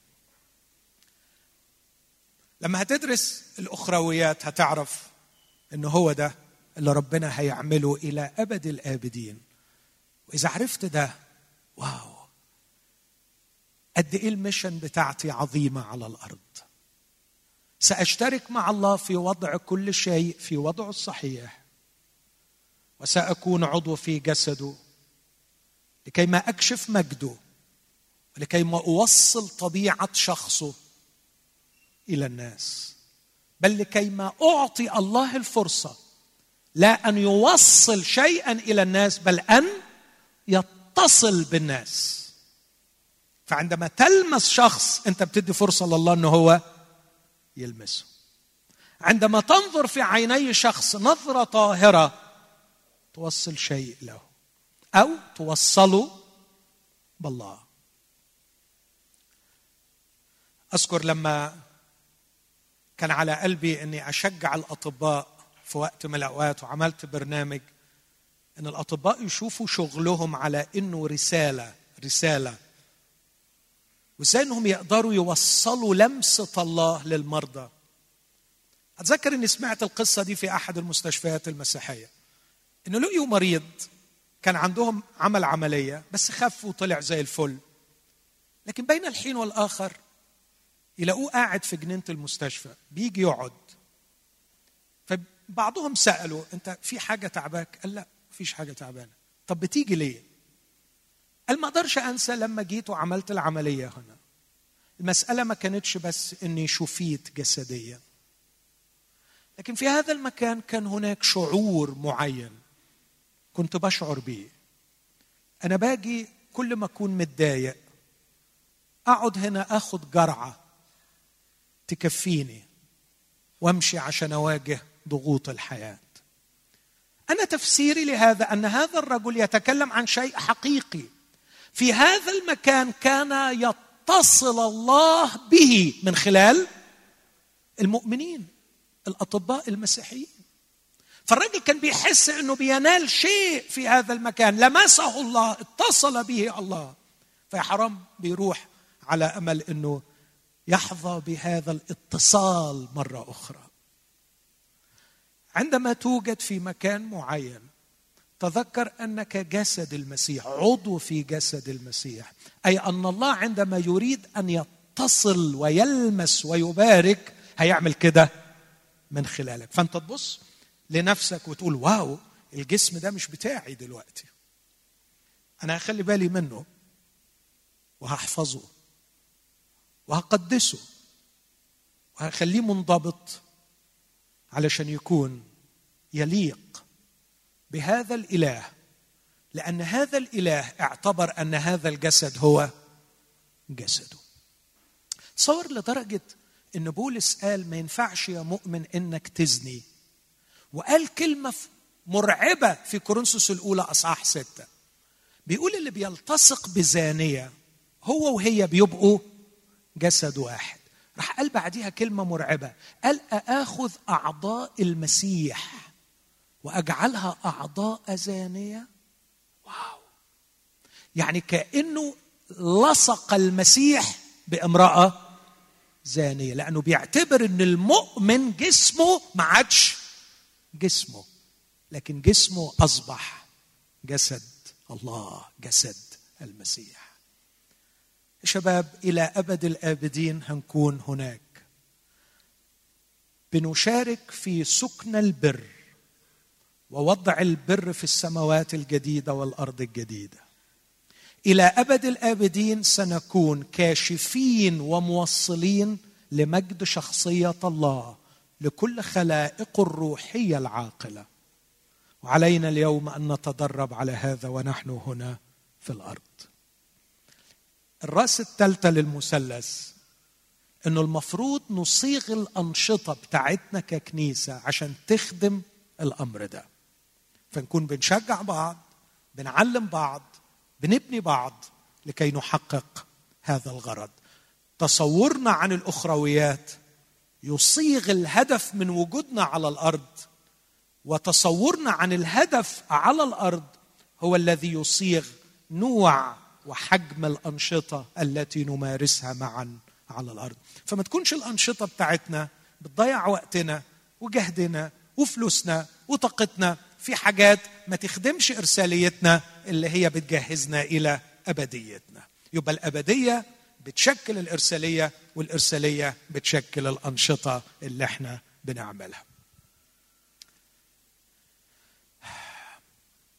لما هتدرس الأخرويات هتعرف إن هو ده اللي ربنا هيعمله إلى أبد الآبدين. وإذا عرفت ده wow. قد إيه ال mission بتاعتي عظيمة على الأرض. سأشترك مع الله في وضع كل شيء في وضعه الصحيح وسأكون عضو في جسده لكي ما أكشف مجده ولكي ما أوصل طبيعة شخصه إلى الناس بل لكي ما أعطي الله الفرصة لا أن يوصل شيئا إلى الناس بل أن يتصل بالناس. فعندما تلمس شخص انت بتدي فرصة لله انه هو يلمسه. عندما تنظر في عيني شخص نظرة طاهرة توصل شيء له أو توصله بالله. أذكر لما كان على قلبي إني أشجع الأطباء في وقت من الأوقات وعملت برنامج إن الأطباء يشوفوا شغلهم على إنه رسالة رسالة. وازاي انهم يقدروا يوصلوا لمسة الله للمرضى. أتذكر إني سمعت القصة دي في أحد المستشفيات المسيحية. إنه لقيوا مريض كان عندهم عمل عملية بس خف وطلع زي الفل. لكن بين الحين والآخر يلاقوه قاعد في جنينة المستشفى بيجي يقعد. فبعضهم سألوا أنت في حاجة تعباك؟ قال لا مفيش حاجة تعبانة. طب بتيجي ليه؟ قال ما أقدرش انسى لما جيت وعملت العملية هنا. المسألة ما كانتش بس إني شفيت جسديا. لكن في هذا المكان كان هناك شعور معين كنت بشعر به. أنا باجي كل ما أكون متضايق أقعد هنا آخد جرعة تكفيني وأمشي عشان أواجه ضغوط الحياة. أنا تفسيري لهذا أن هذا الرجل يتكلم عن شيء حقيقي. في هذا المكان كان يتصل الله به من خلال المؤمنين الأطباء المسيحيين. فالراجل كان بيحس إنه بينال شيء في هذا المكان لمسه الله اتصل به الله. فيا حرام بيروح على أمل إنه يحظى بهذا الاتصال مرة أخرى. عندما توجد في مكان معين تذكر أنك جسد المسيح عضو في جسد المسيح. أي أن الله عندما يريد أن يتصل ويلمس ويبارك هيعمل كده من خلالك. فأنت تبص لنفسك وتقول واو الجسم ده مش بتاعي دلوقتي. أنا هخلي بالي منه وهحفظه وهقدسه وهخليه منضبط علشان يكون يليق بهذا الإله لأن هذا الإله اعتبر أن هذا الجسد هو جسده. تصور لدرجة إن بولس قال ما ينفعش يا مؤمن إنك تزني وقال كلمة مرعبة في كورنثوس الأولى أصحاح ستة. بيقول اللي بيلتصق بزانية هو وهي بيبقوا جسد واحد. راح قال بعديها كلمة مرعبة قال اخذ أعضاء المسيح. وأجعلها أعضاء زانية. واو. يعني كأنه لصق المسيح بامرأة زانية لأنه بيعتبر إن المؤمن جسمه ما عادش جسمه لكن جسمه أصبح جسد الله جسد المسيح. شباب إلى أبد الآبدين هنكون هناك. بنشارك في سكن البر. ووضع البر في السماوات الجديدة والأرض الجديدة. إلى أبد الآبدين سنكون كاشفين وموصلين لمجد شخصية الله لكل خلائق الروحية العاقلة. وعلينا اليوم أن نتدرب على هذا ونحن هنا في الأرض. الرأس الثالثة للمثلث انه المفروض نصيغ الأنشطة بتاعتنا ككنيسة عشان تخدم الأمر ده. فنكون بنشجع بعض بنعلم بعض بنبني بعض لكي نحقق هذا الغرض. تصورنا عن الأخرويات يصيغ الهدف من وجودنا على الأرض وتصورنا عن الهدف على الأرض هو الذي يصيغ نوع وحجم الأنشطة التي نمارسها معا على الأرض. فما تكونش الأنشطة بتاعتنا بتضيع وقتنا وجهدنا وفلوسنا وطاقتنا في حاجات ما تخدمش إرساليتنا اللي هي بتجهزنا إلى أبديتنا. يبقى الأبدية بتشكل الإرسالية والإرسالية بتشكل الأنشطة اللي إحنا بنعملها.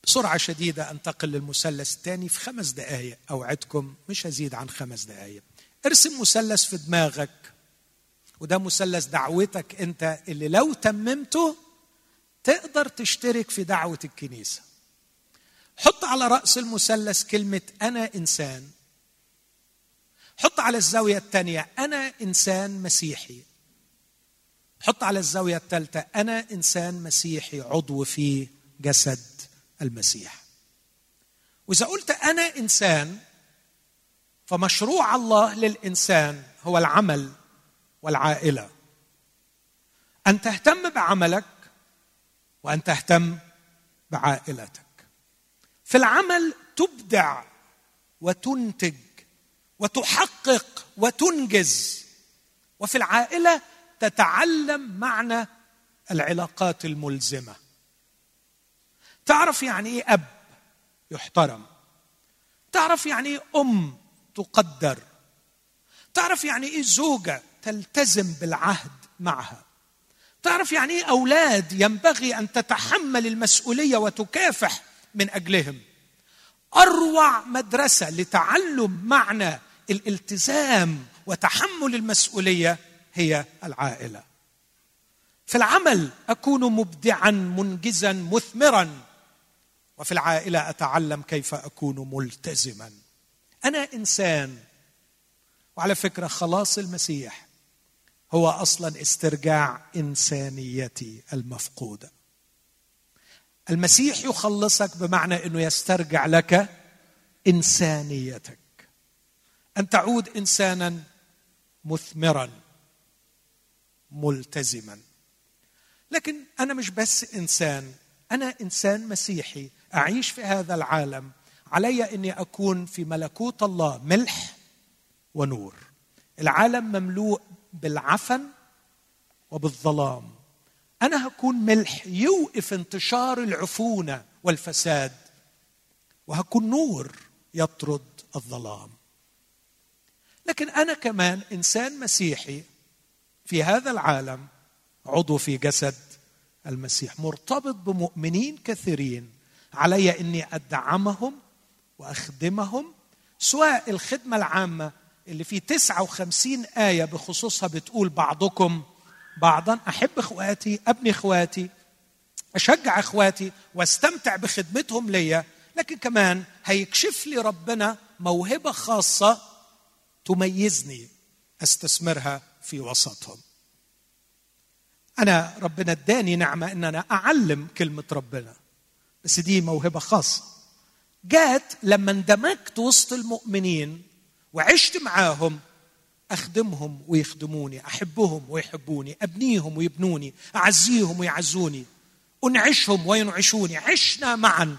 بسرعة شديدة أنتقل للمثلث الثاني في خمس دقائق أوعدكم مش هزيد عن خمس دقائق ارسم مثلث في دماغك وده مثلث دعوتك أنت اللي لو تممته تقدر تشترك في دعوة الكنيسة. حط على رأس المثلث كلمة أنا إنسان. حط على الزاوية الثانية أنا إنسان مسيحي. حط على الزاوية الثالثة أنا إنسان مسيحي عضو في جسد المسيح. وإذا قلت أنا إنسان فمشروع الله للإنسان هو العمل والعائلة. أن تهتم بعملك وأن تهتم بعائلتك. في العمل تبدع وتنتج وتحقق وتنجز. وفي العائلة تتعلم معنى العلاقات الملزمة. تعرف يعني إيه أب يحترم؟ تعرف يعني إيه أم تقدر؟ تعرف يعني إيه زوجة تلتزم بالعهد معها؟ تعرف يعني إيه أولاد ينبغي أن تتحمل المسؤولية وتكافح من أجلهم؟ أروع مدرسة لتعلم معنى الالتزام وتحمل المسؤولية هي العائلة. في العمل أكون مبدعا منجزا مثمرا. وفي العائلة أتعلم كيف أكون ملتزما. أنا إنسان. وعلى فكرة خلاص المسيح هو أصلا استرجاع انسانيتي المفقوده المسيح يخلصك بمعنى إنه يسترجع لك إنسانيتك. أن تعود انسانا مثمرا ملتزما. لكن أنا مش بس إنسان أنا إنسان مسيحي أعيش في هذا العالم. علي إني أكون في ملكوت الله ملح ونور. العالم مملوء بالعفن وبالظلام. أنا هكون ملح يوقف انتشار العفونة والفساد وهكون نور يطرد الظلام. لكن أنا كمان إنسان مسيحي في هذا العالم عضو في جسد المسيح مرتبط بمؤمنين كثيرين علي إني أدعمهم وأخدمهم سواء الخدمة العامة اللي في 59 آية بخصوصها بتقول بعضكم بعضا. أحب إخواتي أبني إخواتي أشجع إخواتي وأستمتع بخدمتهم ليا. لكن كمان هيكشف لي ربنا موهبة خاصة تميزني أستثمرها في وسطهم. أنا ربنا اداني نعمة ان أنا أعلم كلمة ربنا بس دي موهبة خاصة. جات لما اندمجت وسط المؤمنين وعشت معاهم أخدمهم ويخدموني أحبهم ويحبوني أبنيهم ويبنوني أعزيهم ويعزوني أنعشهم وينعشوني عشنا معا.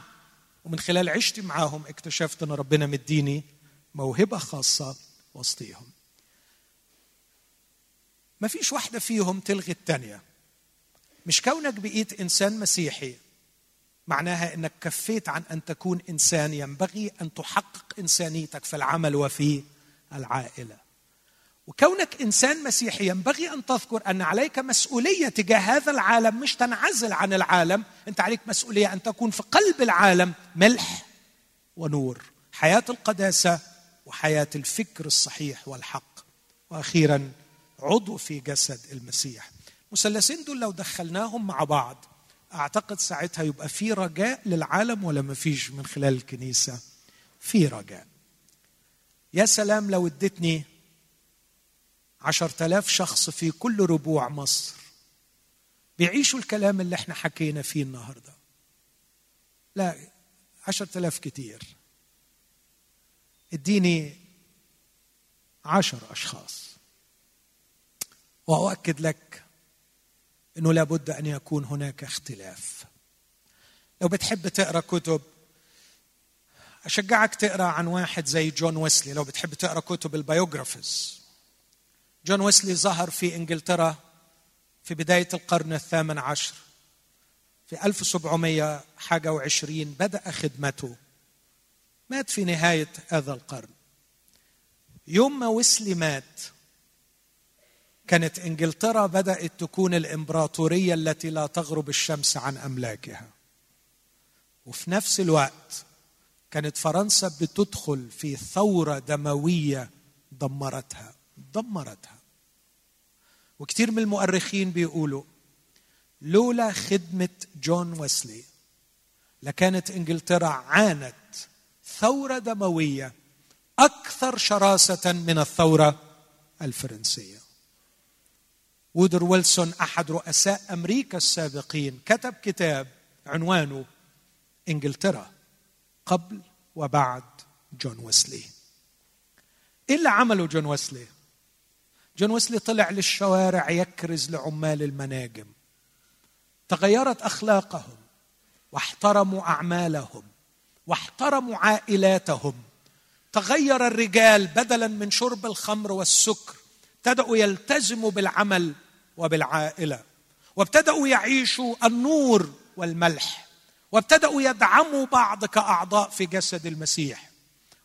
ومن خلال عشتي معاهم اكتشفت أن ربنا مديني موهبة خاصة وسطيهم. ما فيش واحدة فيهم تلغي الثانية مش كونك بقيت إنسان مسيحي معناها إنك كفيت عن أن تكون إنسان ينبغي أن تحقق إنسانيتك في العمل وفي العائلة. وكونك إنسان مسيحي ينبغي أن تذكر أن عليك مسؤولية تجاه هذا العالم مش تنعزل عن العالم. أنت عليك مسؤولية أن تكون في قلب العالم ملح ونور. حياة القداسة وحياة الفكر الصحيح والحق. وأخيرا عضو في جسد المسيح. المثلثين دول لو دخلناهم مع بعض أعتقد ساعتها يبقى في رجاء للعالم ولا ما فيش من خلال الكنيسة؟ في رجاء. يا سلام لو ادتني عشرة آلاف شخص في كل ربوع مصر بيعيشوا الكلام اللي إحنا حكينا فيه النهاردة. لا عشرة آلاف كتير. اديني عشر أشخاص. وأؤكد لك أنه لابد أن يكون هناك اختلاف. لو بتحب تقرأ كتب أشجعك تقرأ عن واحد زي جون ويسلي. لو بتحب تقرأ كتب ال biographies جون ويسلي ظهر في إنجلترا في بداية القرن الثامن عشر في 1700 حاجة وعشرين بدأ خدمته. مات في نهاية هذا القرن. يوم ما ويسلي مات كانت إنجلترا بدأت تكون الإمبراطورية التي لا تغرب الشمس عن أملاكها. وفي نفس الوقت كانت فرنسا بتدخل في ثورة دموية دمرتها دمرتها. وكثير من المؤرخين بيقولوا لولا خدمة جون ويسلي لكانت إنجلترا عانت ثورة دموية أكثر شراسة من الثورة الفرنسية. وودر ويلسون أحد رؤساء أمريكا السابقين كتب كتاب عنوانه إنجلترا قبل وبعد جون ويسلي. إيه اللي عمله جون ويسلي؟ جون ويسلي طلع للشوارع يكرز لعمال المناجم. تغيرت أخلاقهم واحترموا أعمالهم واحترموا عائلاتهم. تغير الرجال بدلا من شرب الخمر والسكر ابتدأوا يلتزموا بالعمل وبالعائلة. وابتدأوا يعيشوا النور والملح. وابتدأوا يدعموا بعض كأعضاء في جسد المسيح.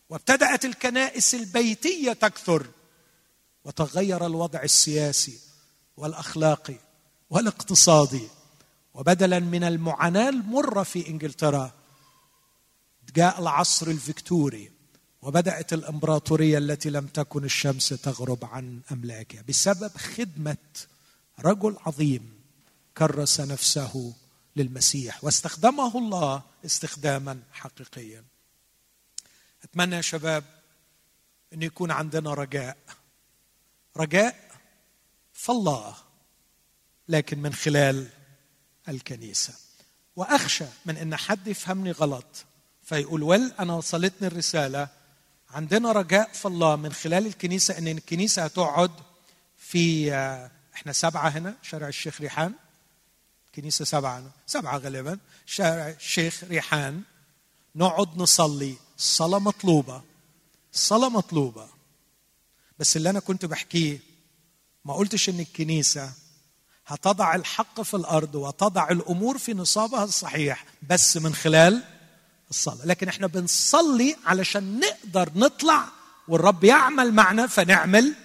وابتدأت الكنائس البيتية تكثر. وتغير الوضع السياسي والأخلاقي والاقتصادي. وبدلا من المعاناة المرة في إنجلترا جاء العصر الفيكتوري. وبدأت الإمبراطورية التي لم تكن الشمس تغرب عن أملاكها بسبب خدمة رجل عظيم كرس نفسه للمسيح واستخدمه الله استخداما حقيقيا. أتمنى يا شباب أن يكون عندنا رجاء. رجاء في الله لكن من خلال الكنيسة. وأخشى من أن حد يفهمني غلط فيقول ول أنا وصلتني الرسالة عندنا رجاء في الله من خلال الكنيسة إن الكنيسة هتقعد في إحنا سبعة هنا شارع الشيخ ريحان. كنيسة سبعة سبعة غالبا. شارع الشيخ ريحان. نقعد نصلي. الصلاه مطلوبة. الصلاه مطلوبة. بس اللي أنا كنت بحكيه ما قلتش إن الكنيسة هتضع الحق في الأرض وتضع الأمور في نصابها الصحيح بس من خلال الصلاة. لكن إحنا بنصلي علشان نقدر نطلع والرب يعمل معنا فنعمل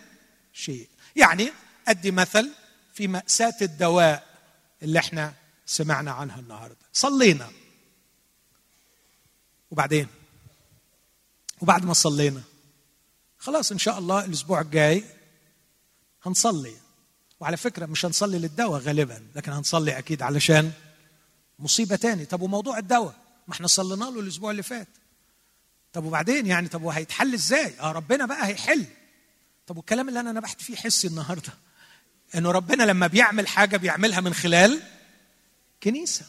شيء. يعني أدي مثل في مأساة الدواء اللي إحنا سمعنا عنها النهارده. صلينا. وبعدين؟ وبعد ما صلينا. خلاص إن شاء الله الأسبوع الجاي هنصلي. وعلى فكرة مش هنصلي للدواء غالبا لكن هنصلي أكيد علشان مصيبة تاني. طب وموضوع الدواء؟ ما إحنا صلينا له الأسبوع اللي فات. طب وبعدين يعني طب وهيتحل إزاي؟ آه ربنا بقى هيحل. طب والكلام اللي أنا نبحت فيه حسي النهارده إنه ربنا لما بيعمل حاجة بيعملها من خلال كنيسة.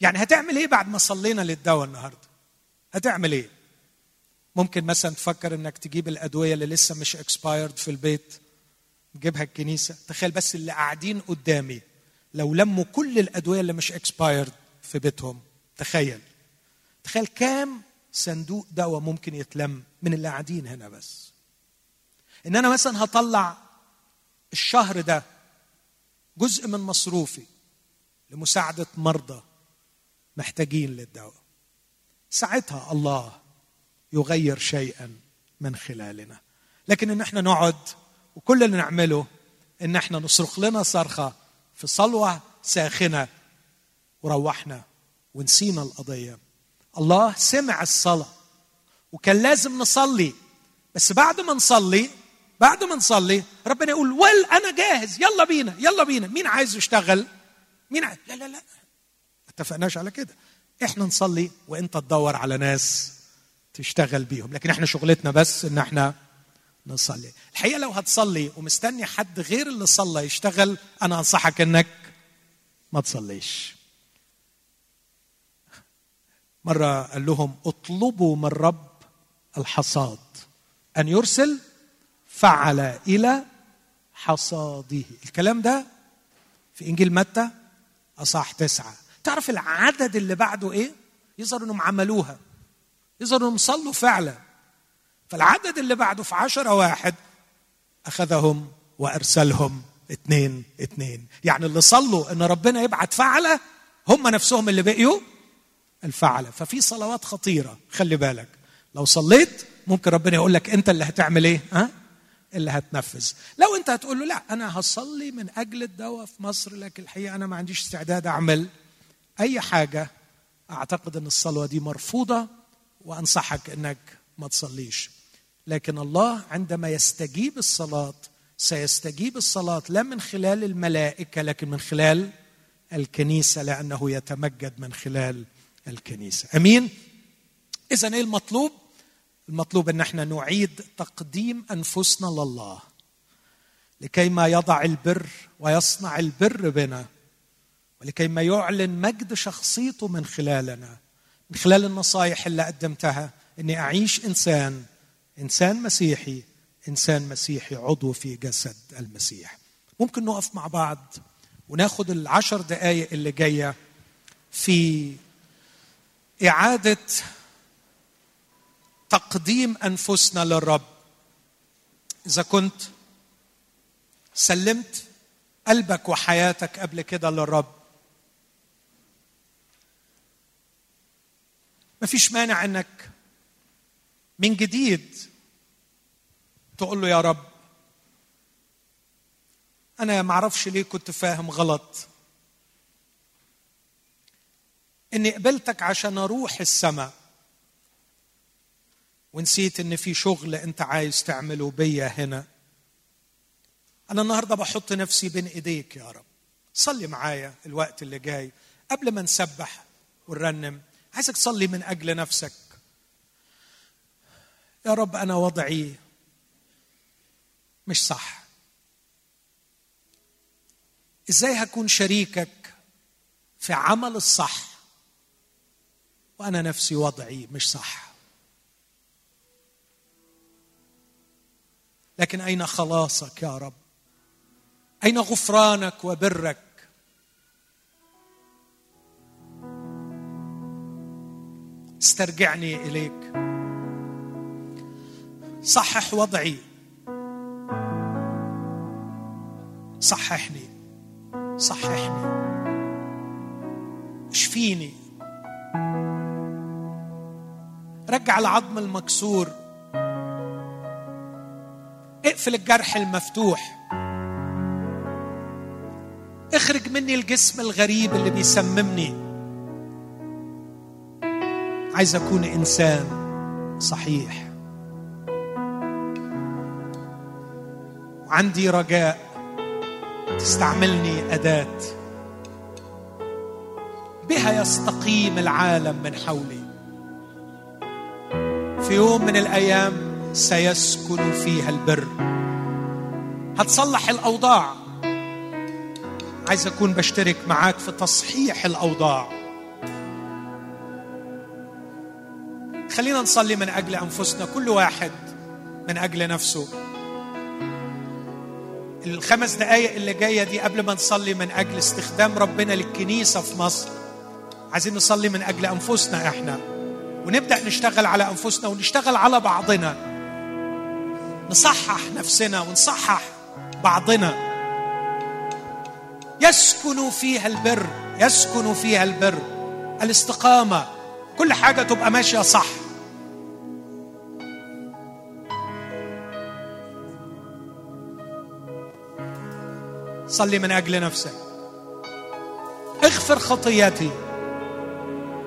يعني هتعمل إيه بعد ما صلينا للدواء النهارده؟ هتعمل إيه؟ ممكن مثلا تفكر إنك تجيب الأدوية اللي لسه مش اكسبايرد في البيت تجيبها الكنيسة. تخيل بس اللي قاعدين قدامي لو لموا كل الأدوية اللي مش اكسبايرد في بيتهم تخيل. تخيل كام صندوق دواء ممكن يتلم من اللي قاعدين هنا بس. إن أنا مثلا هطلع الشهر ده جزء من مصروفي لمساعدة مرضى محتاجين للدواء. ساعتها الله يغير شيئا من خلالنا. لكن إن إحنا نقعد وكل اللي نعمله إن إحنا نصرخ لنا صرخة في صلوة ساخنة وروحنا ونسينا القضية. الله سمع الصلاة وكان لازم نصلي. بس بعد ما نصلي بعد ما نصلي ربنا يقول ول أنا جاهز. يلا بينا يلا بينا. مين عايز يشتغل؟ مين عايز؟ لا لا لا. اتفقناش على كده. إحنا نصلي وإنت تدور على ناس تشتغل بيهم. لكن إحنا شغلتنا بس إن إحنا نصلي. الحقيقة لو هتصلي ومستني حد غير اللي صلى يشتغل أنا أنصحك إنك ما تصليش. مرة قال لهم اطلبوا من رب الحصاد أن يرسل فعل إلى حصاده. الكلام ده في إنجيل متى؟ اصح تسعة. تعرف العدد اللي بعده إيه؟ يظهر إنهم عملوها. يظهر إنهم صلوا فعلا. فالعدد اللي بعده في عشرة واحد أخذهم وأرسلهم اثنين اثنين يعني اللي صلوا إن ربنا يبعت فعلة هم نفسهم اللي بقيوا الفعلة ففي صلوات خطيرة خلي بالك. لو صليت ممكن ربنا يقول لك أنت اللي هتعمل إيه؟ ها؟ اللي هتنفذ. لو أنت هتقول له لا أنا هصلي من أجل الدواء في مصر لكن الحقيقة أنا ما عنديش استعداد أعمل أي حاجة أعتقد إن الصلوة دي مرفوضة وأنصحك إنك ما تصليش. لكن الله عندما يستجيب الصلاة سيستجيب الصلاة لا من خلال الملائكة لكن من خلال الكنيسة لأنه يتمجد من خلال الكنيسة. أمين؟ اذا إيه المطلوب؟ المطلوب إن إحنا نعيد تقديم أنفسنا لله. لكي ما يضع البر ويصنع البر بنا ولكي ما يعلن مجد شخصيته من خلالنا. من خلال النصائح اللي قدمتها إني أعيش إنسان إنسان مسيحي إنسان مسيحي عضو في جسد المسيح. ممكن نقف مع بعض وناخد العشر دقائق اللي جاية في إعادة تقديم أنفسنا للرب. إذا كنت سلمت قلبك وحياتك قبل كده للرب مفيش مانع إنك من جديد تقول له يا رب أنا ما أعرفش ليه كنت فاهم غلط. اني قبلتك عشان أروح السماء. ونسيت إن في شغل أنت عايز تعمله بيا هنا. أنا النهارده بحط نفسي بين إيديك يا رب. صلي معايا الوقت اللي جاي. قبل ما نسبح ونرنم عايزك تصلي من أجل نفسك. يا رب أنا وضعي مش صح. إزاي هكون شريكك في عمل الصح؟ وأنا نفسي وضعي مش صح. لكن أين خلاصك يا رب؟ أين غفرانك وبرك؟ استرجعني إليك. صحح وضعي. صححني. صححني. اشفيني. رجع العظم المكسور. اقفل الجرح المفتوح. اخرج مني الجسم الغريب اللي بيسممني. عايز أكون إنسان صحيح. وعندي رجاء تستعملني أداة. بها يستقيم العالم من حولي. في يوم من الأيام سيسكن فيها البر. هتصلح الأوضاع. عايز أكون بشترك معاك في تصحيح الأوضاع. خلينا نصلي من أجل أنفسنا كل واحد من أجل نفسه. الخمس دقايق اللي جاية دي قبل ما نصلي من أجل استخدام ربنا للكنيسة في مصر. عايزين نصلي من أجل أنفسنا إحنا. ونبدأ نشتغل على أنفسنا ونشتغل على بعضنا. نصحح نفسنا ونصحح بعضنا. يسكن فيها البر يسكن فيها البر. الاستقامة كل حاجة تبقى ماشية صح. صلي من أجل نفسك. اغفر خطياتي.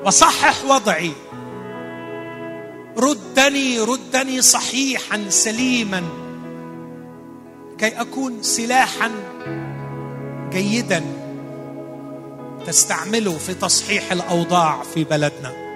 وصحح وضعي. ردني ردني صحيحا سليما. كي أكون سلاحا جيدا تستعمله في تصحيح الأوضاع في بلدنا.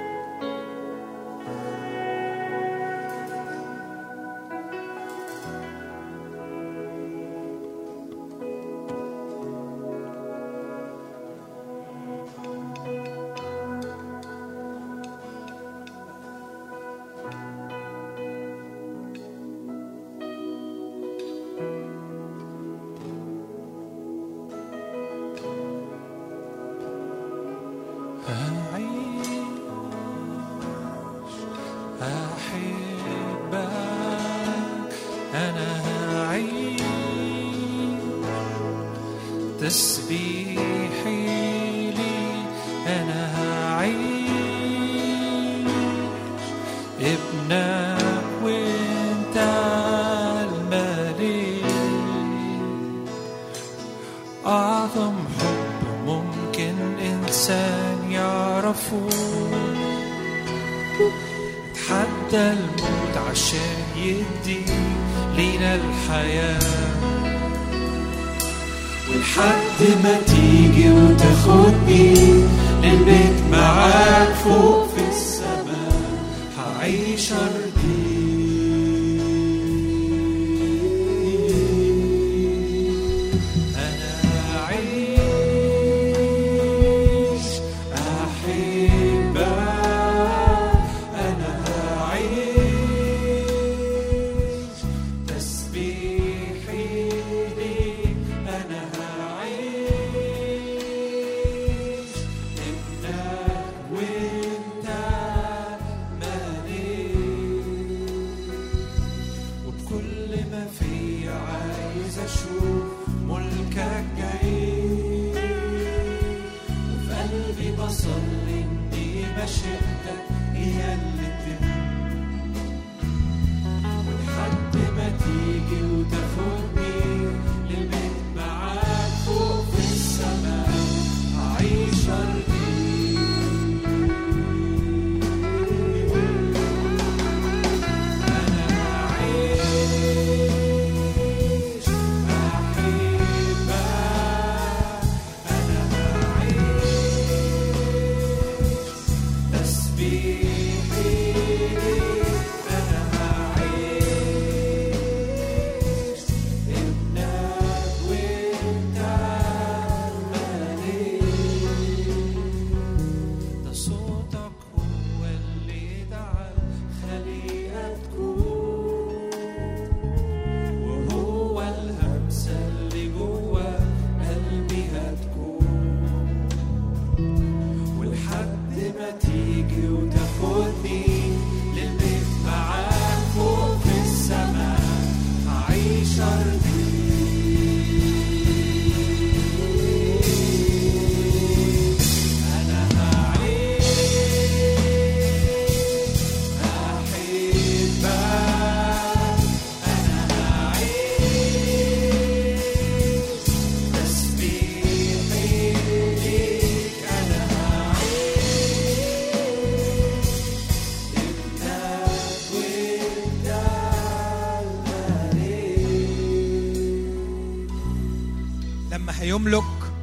يملك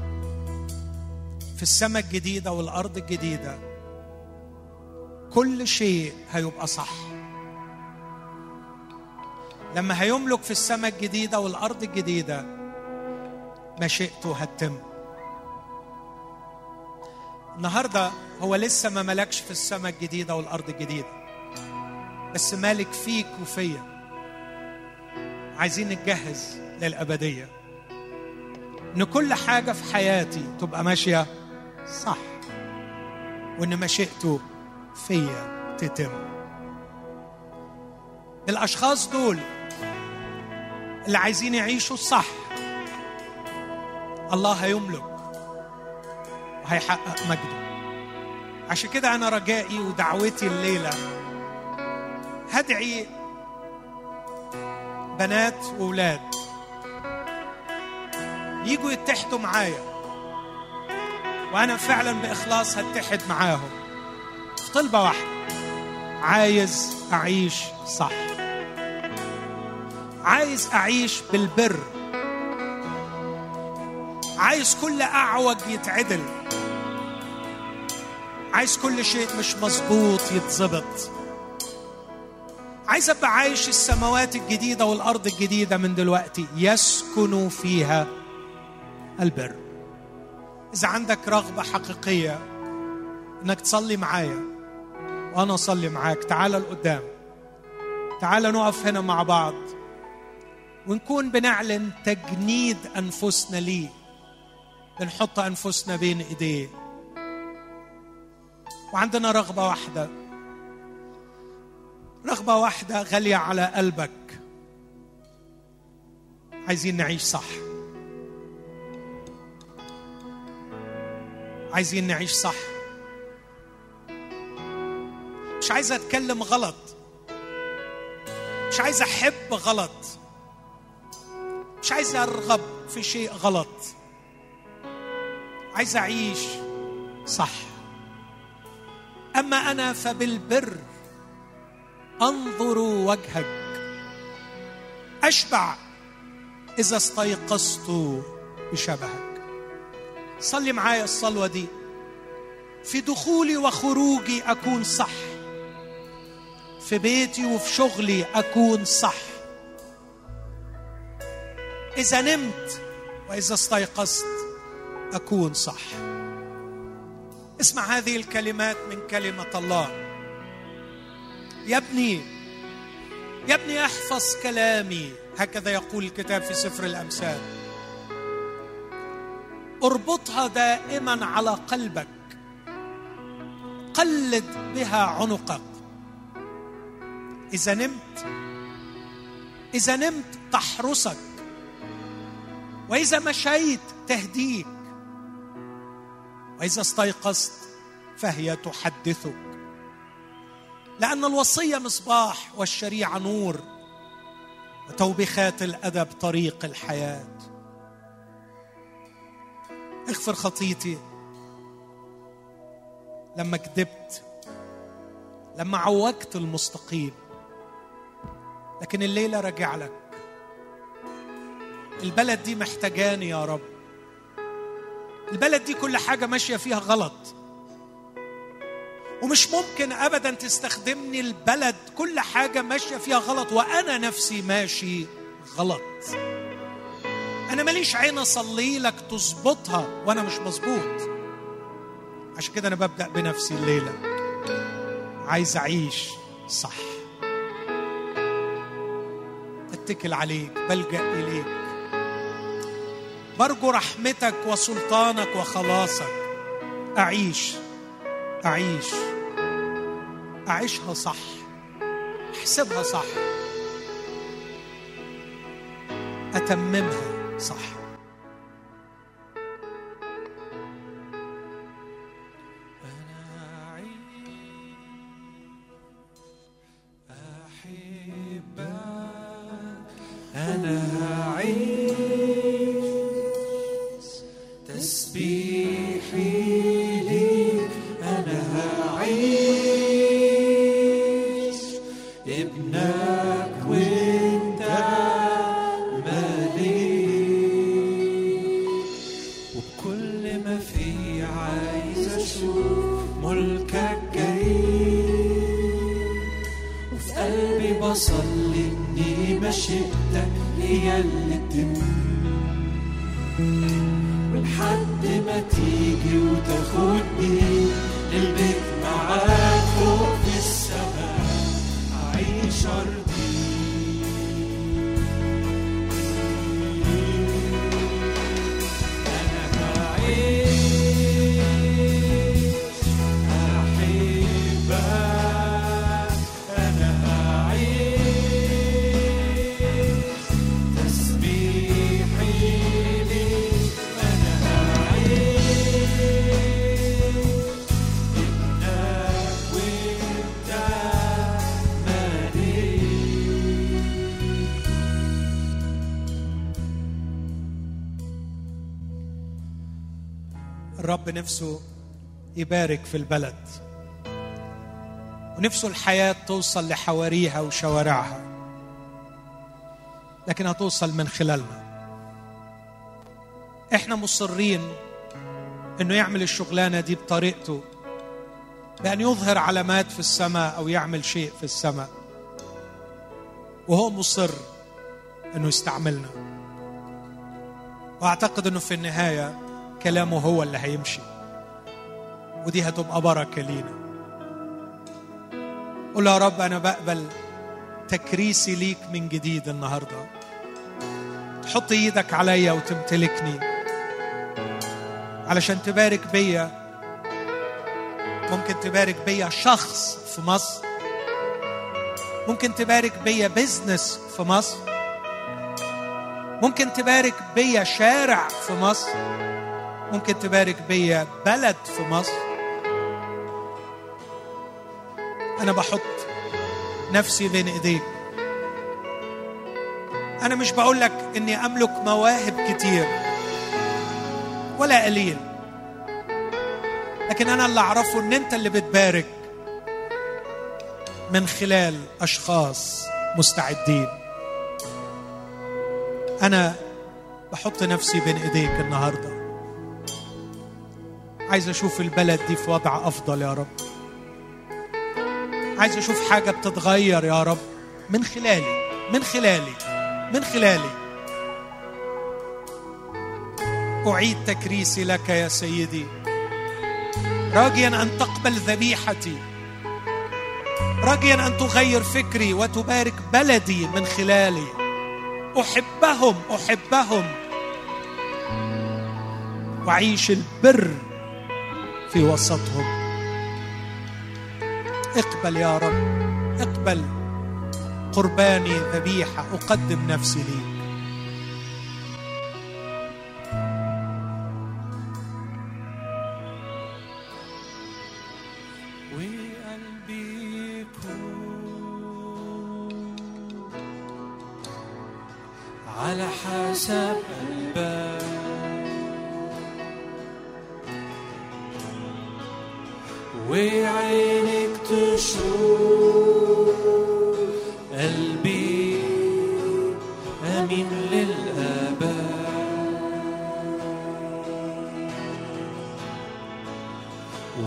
في السماء الجديدة والأرض الجديدة. كل شيء هيبقى صح. لما هيملك في السماء الجديدة والأرض الجديدة مشيئته هتتم. النهاردة هو لسه ما ملكش في السماء الجديدة والأرض الجديدة. بس مالك فيك وفيا عايزين نتجهز للأبدية. إن كل حاجة في حياتي تبقى ماشية صح وإن مشيئته فيا تتم. الأشخاص دول اللي عايزين يعيشوا الصح الله هيملك وهيحقق مجده. عشان كده أنا رجائي ودعوتي الليلة هدعي بنات واولاد يجوا يتحدوا معايا. وأنا فعلا بإخلاص هتحد معاهم. في طلبة واحدة. عايز أعيش صح. عايز أعيش بالبر. عايز كل أعوج يتعدل. عايز كل شيء مش مظبوط يتظبط. عايز أبقى عايش السماوات الجديدة والأرض الجديدة من دلوقتي. يسكن فيها. البر. إذا عندك رغبة حقيقية إنك تصلي معايا وأنا أصلي معاك تعال لقدام. تعال نقف هنا مع بعض ونكون بنعلن تجنيد أنفسنا ليه. بنحط أنفسنا بين إيديه. وعندنا رغبة واحدة. رغبة واحدة غالية على قلبك. عايزين نعيش صح. عايزين نعيش صح. مش عايز أتكلم غلط. مش عايز أحب غلط. مش عايز أرغب في شيء غلط. عايز أعيش صح. أما أنا فبالبر أنظر وجهك. أشبع إذا استيقظت بشبهك. صلي معايا الصلوة دي. في دخولي وخروجي أكون صح. في بيتي وفي شغلي أكون صح. إذا نمت وإذا استيقظت أكون صح. اسمع هذه الكلمات من كلمة الله. يا ابني يا ابني أحفظ كلامي. هكذا يقول الكتاب في سفر الأمثال. اربطها دائما على قلبك. قلد بها عنقك. إذا نمت إذا نمت تحرسك. وإذا مشيت تهديك. وإذا استيقظت فهي تحدثك. لأن الوصية مصباح والشريعة نور. وتوبيخات الأدب طريق الحياة. اغفر خطيتي. لما كذبت لما عوجت المستقيم لكن الليلة راجع لك. البلد دي محتاجاني يا رب. البلد دي كل حاجة ماشية فيها غلط. ومش ممكن ابدا تستخدمني البلد كل حاجة ماشية فيها غلط وأنا نفسي ماشي غلط. أنا ماليش عين أصلي لك تظبطها وأنا مش مظبوط. عشان كده أنا ببدأ بنفسي الليلة. عايز أعيش صح. أتكل عليك بلجأ إليك. برجو رحمتك وسلطانك وخلاصك. أعيش أعيش. أعيشها صح. أحسبها صح. أتممها. صح. نفسه يبارك في البلد. ونفسه الحياة توصل لحواريها وشوارعها. لكن هتوصل من خلالنا. إحنا مصرين إنه يعمل الشغلانة دي بطريقته بأن يظهر علامات في السماء أو يعمل شيء في السماء. وهو مصر أنه يستعملنا. وأعتقد أنه في النهاية كلامه هو اللي هيمشي. ودي هتبقى بركة لينا. قول يا رب أنا بقبل تكريسي ليك من جديد النهارده. تحط إيدك عليا وتمتلكني علشان تبارك بيا. ممكن تبارك بيا شخص في مصر. ممكن تبارك بيا بزنس في مصر. ممكن تبارك بيا شارع في مصر. ممكن تبارك بيا بلد في مصر. أنا بحط نفسي بين ايديك أنا مش بقول لك إني أملك مواهب كتير ولا قليل لكن أنا اللي أعرفه إن أنت اللي بتبارك من خلال أشخاص مستعدين. أنا بحط نفسي بين إيديك النهارده. عايز أشوف البلد دي في وضع أفضل يا رب. عايز أشوف حاجة بتتغير يا رب. من خلالي من خلالي من خلالي. أعيد تكريسي لك يا سيدي. راجيا أن تقبل ذبيحتي. راجيا أن تغير فكري وتبارك بلدي من خلالي. أحبهم أحبهم. واعيش البر في وسطهم. اقبل يا رب اقبل. قرباني ذبيحة أقدم نفسي ليك. على حسب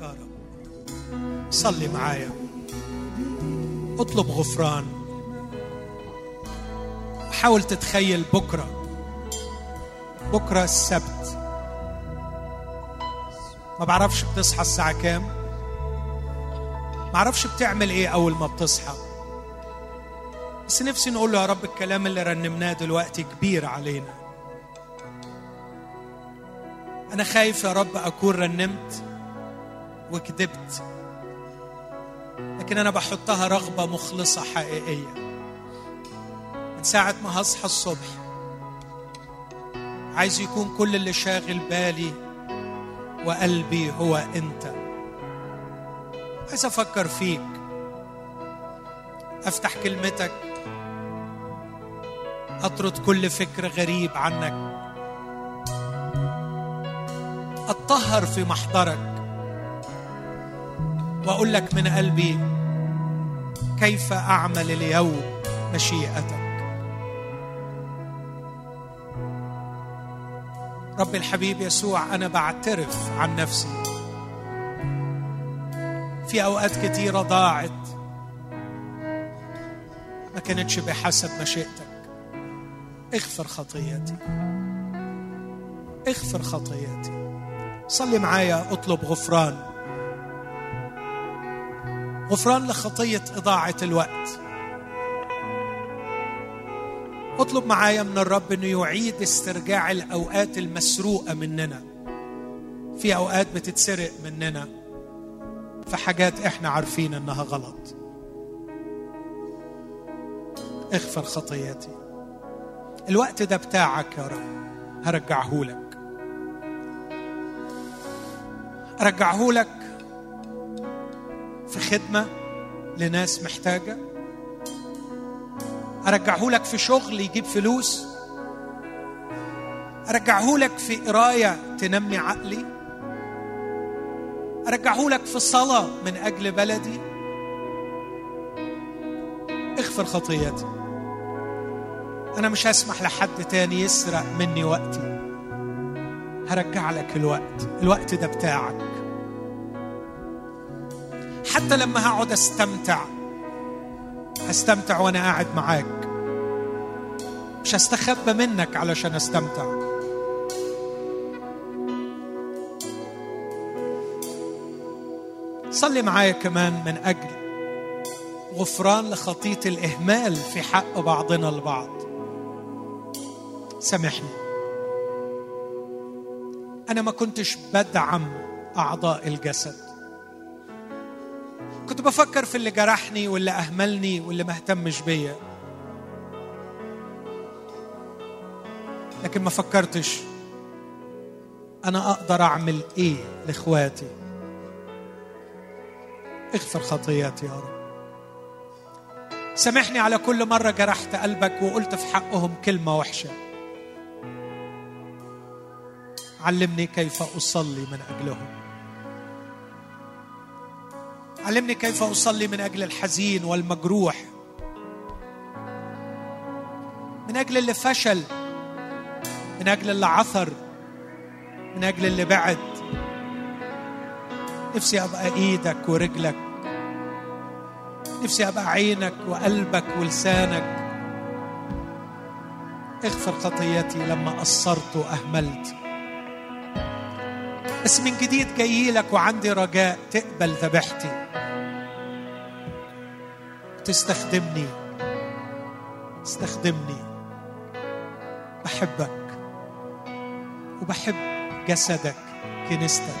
يا رب. صلي معايا. اطلب غفران. حاول تتخيل بكرة. بكرة السبت. ما بعرفش بتصحى الساعة كام. ما أعرفش بتعمل إيه أول ما بتصحى. بس نفسي نقول له يا رب الكلام اللي رنمناه دلوقتي كبير علينا. أنا خايف يا رب أكون رنمت وكذبت لكن أنا بحطها رغبة مخلصة حقيقية. من ساعة ما هصحى الصبح عايز يكون كل اللي شاغل بالي وقلبي هو أنت. عايز أفكر فيك أفتح كلمتك أطرد كل فكر غريب عنك. اتطهر في محضرك. وأقول لك من قلبي كيف أعمل اليوم مشيئتك؟ رب الحبيب يسوع أنا بعترف عن نفسي. في أوقات كتيرة ضاعت. ما كانتش بحسب مشيئتك. اغفر خطيتي اغفر خطيتي صلي معايا اطلب غفران. غفران لخطية إضاعة الوقت. اطلب معايا من الرب إنه يعيد استرجاع الأوقات المسروقة مننا. في أوقات بتتسرق مننا. في حاجات إحنا عارفين إنها غلط. اغفر خطياتي. الوقت ده بتاعك يا رب. هرجعه ارجعه لك في خدمة لناس محتاجة. أرجعه لك في شغل يجيب فلوس. أرجعه لك في قراية تنمي عقلي. أرجعه لك في صلاة من أجل بلدي. اغفر خطيتي أنا مش هسمح لحد تاني يسرق مني وقتي. هرجع لك الوقت. الوقت ده بتاعك. حتى لما هقعد استمتع هستمتع وأنا قاعد معاك. مش هستخبى منك علشان استمتع. صلي معايا كمان من أجل غفران لخطية الإهمال في حق بعضنا البعض. سامحني. أنا ما كنتش بدعم أعضاء الجسد. كنت بفكر في اللي جرحني واللي أهملني واللي ما اهتمش بيا. لكن ما فكرتش أنا أقدر أعمل إيه لإخواتي. اغفر خطياتي يا رب. سامحني على كل مرة جرحت قلبك وقلت في حقهم كلمة وحشة. علمني كيف أصلي من اجلهم علمني كيف أصلي من أجل الحزين والمجروح. من أجل اللي فشل. من أجل اللي عثر. من أجل اللي بعد. نفسي أبقى إيدك ورجلك. نفسي أبقى عينك وقلبك ولسانك. اغفر خطيتي لما قصرت وأهملت. بس من جديد جاي لك وعندي رجاء. تقبل ذبيحتي تستخدمني. استخدمني. بحبك. وبحب جسدك كنيستك.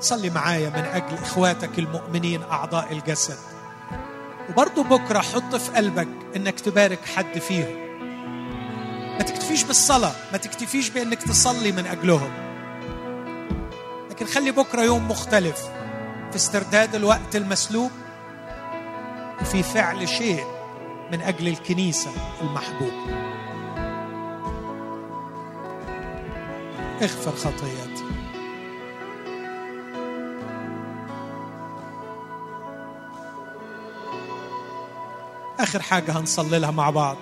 صلي معايا من أجل إخواتك المؤمنين أعضاء الجسد. وبرضه بكرة حط في قلبك إنك تبارك حد فيهم. ما تكتفيش بالصلاة ما تكتفيش بإنك تصلي من أجلهم. لكن خلي بكرة يوم مختلف في استرداد الوقت المسلوب وفي فعل شيء من أجل الكنيسة المحبوب اغفر خطياتي آخر حاجة هنصلي لها مع بعض.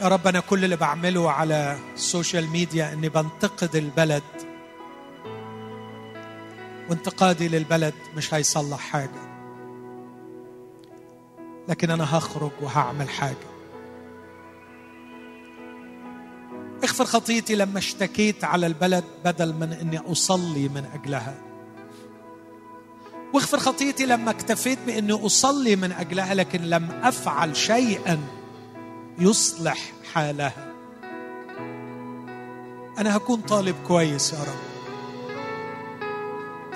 يا رب أنا كل اللي بعمله على ال social media إني بنتقد البلد. وانتقادي للبلد مش هيصلح حاجة. لكن أنا هخرج وهعمل حاجة. اغفر خطيتي لما اشتكيت على البلد بدل من إني أصلي من أجلها. واغفر خطيتي لما اكتفيت بإني أصلي من أجلها لكن لم أفعل شيئا. يصلح حالها. أنا هكون طالب كويس يا رب.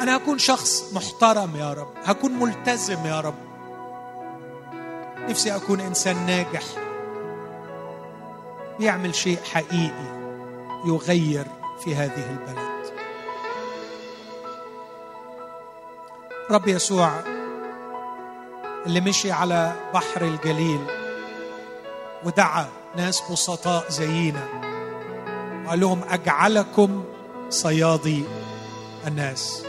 أنا هكون شخص محترم يا رب. هكون ملتزم يا رب. نفسي أكون إنسان ناجح. بيعمل شيء حقيقي يغير في هذه البلد. رب يسوع اللي مشي على بحر الجليل ودعا ناس بسطاء زينا. وقال لهم أجعلكم صيادي الناس.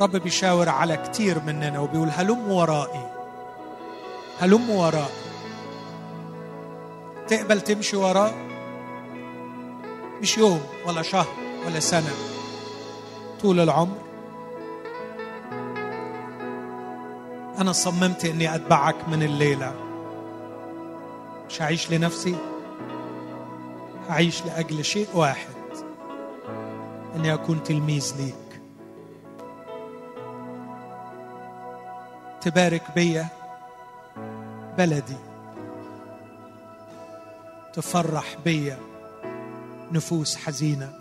رب بيشاور على كتير مننا وبيقول هلم ورائي. هلم ورائي تقبل تمشي وراه مش يوم ولا شهر ولا سنة. طول العمر. أنا صممت إني أتبعك من الليلة. مش هعيش لنفسي هعيش لأجل شيء واحد إني أكون تلميذ ليك. تبارك بيا بلدي. تفرح بيا نفوس حزينة.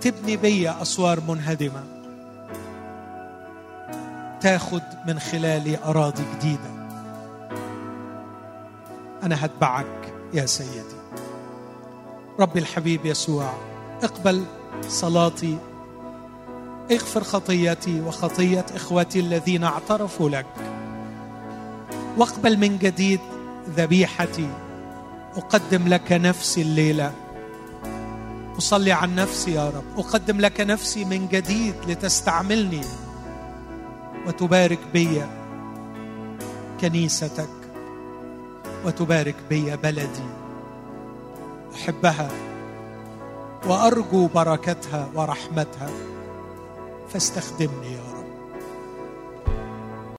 تبني بيا أسوار منهدمة. تاخد من خلالي أراضي جديدة. أنا هتبعك يا سيدي. ربي الحبيب يسوع اقبل صلاتي. اغفر خطيتي وخطية إخوتي الذين اعترفوا لك. واقبل من جديد ذبيحتي. أقدم لك نفسي الليلة. أصلي عن نفسي يا رب. أقدم لك نفسي من جديد لتستعملني. وتبارك بي كنيستك. وتبارك بي بلدي. أحبها وأرجو بركتها ورحمتها. فاستخدمني يا رب.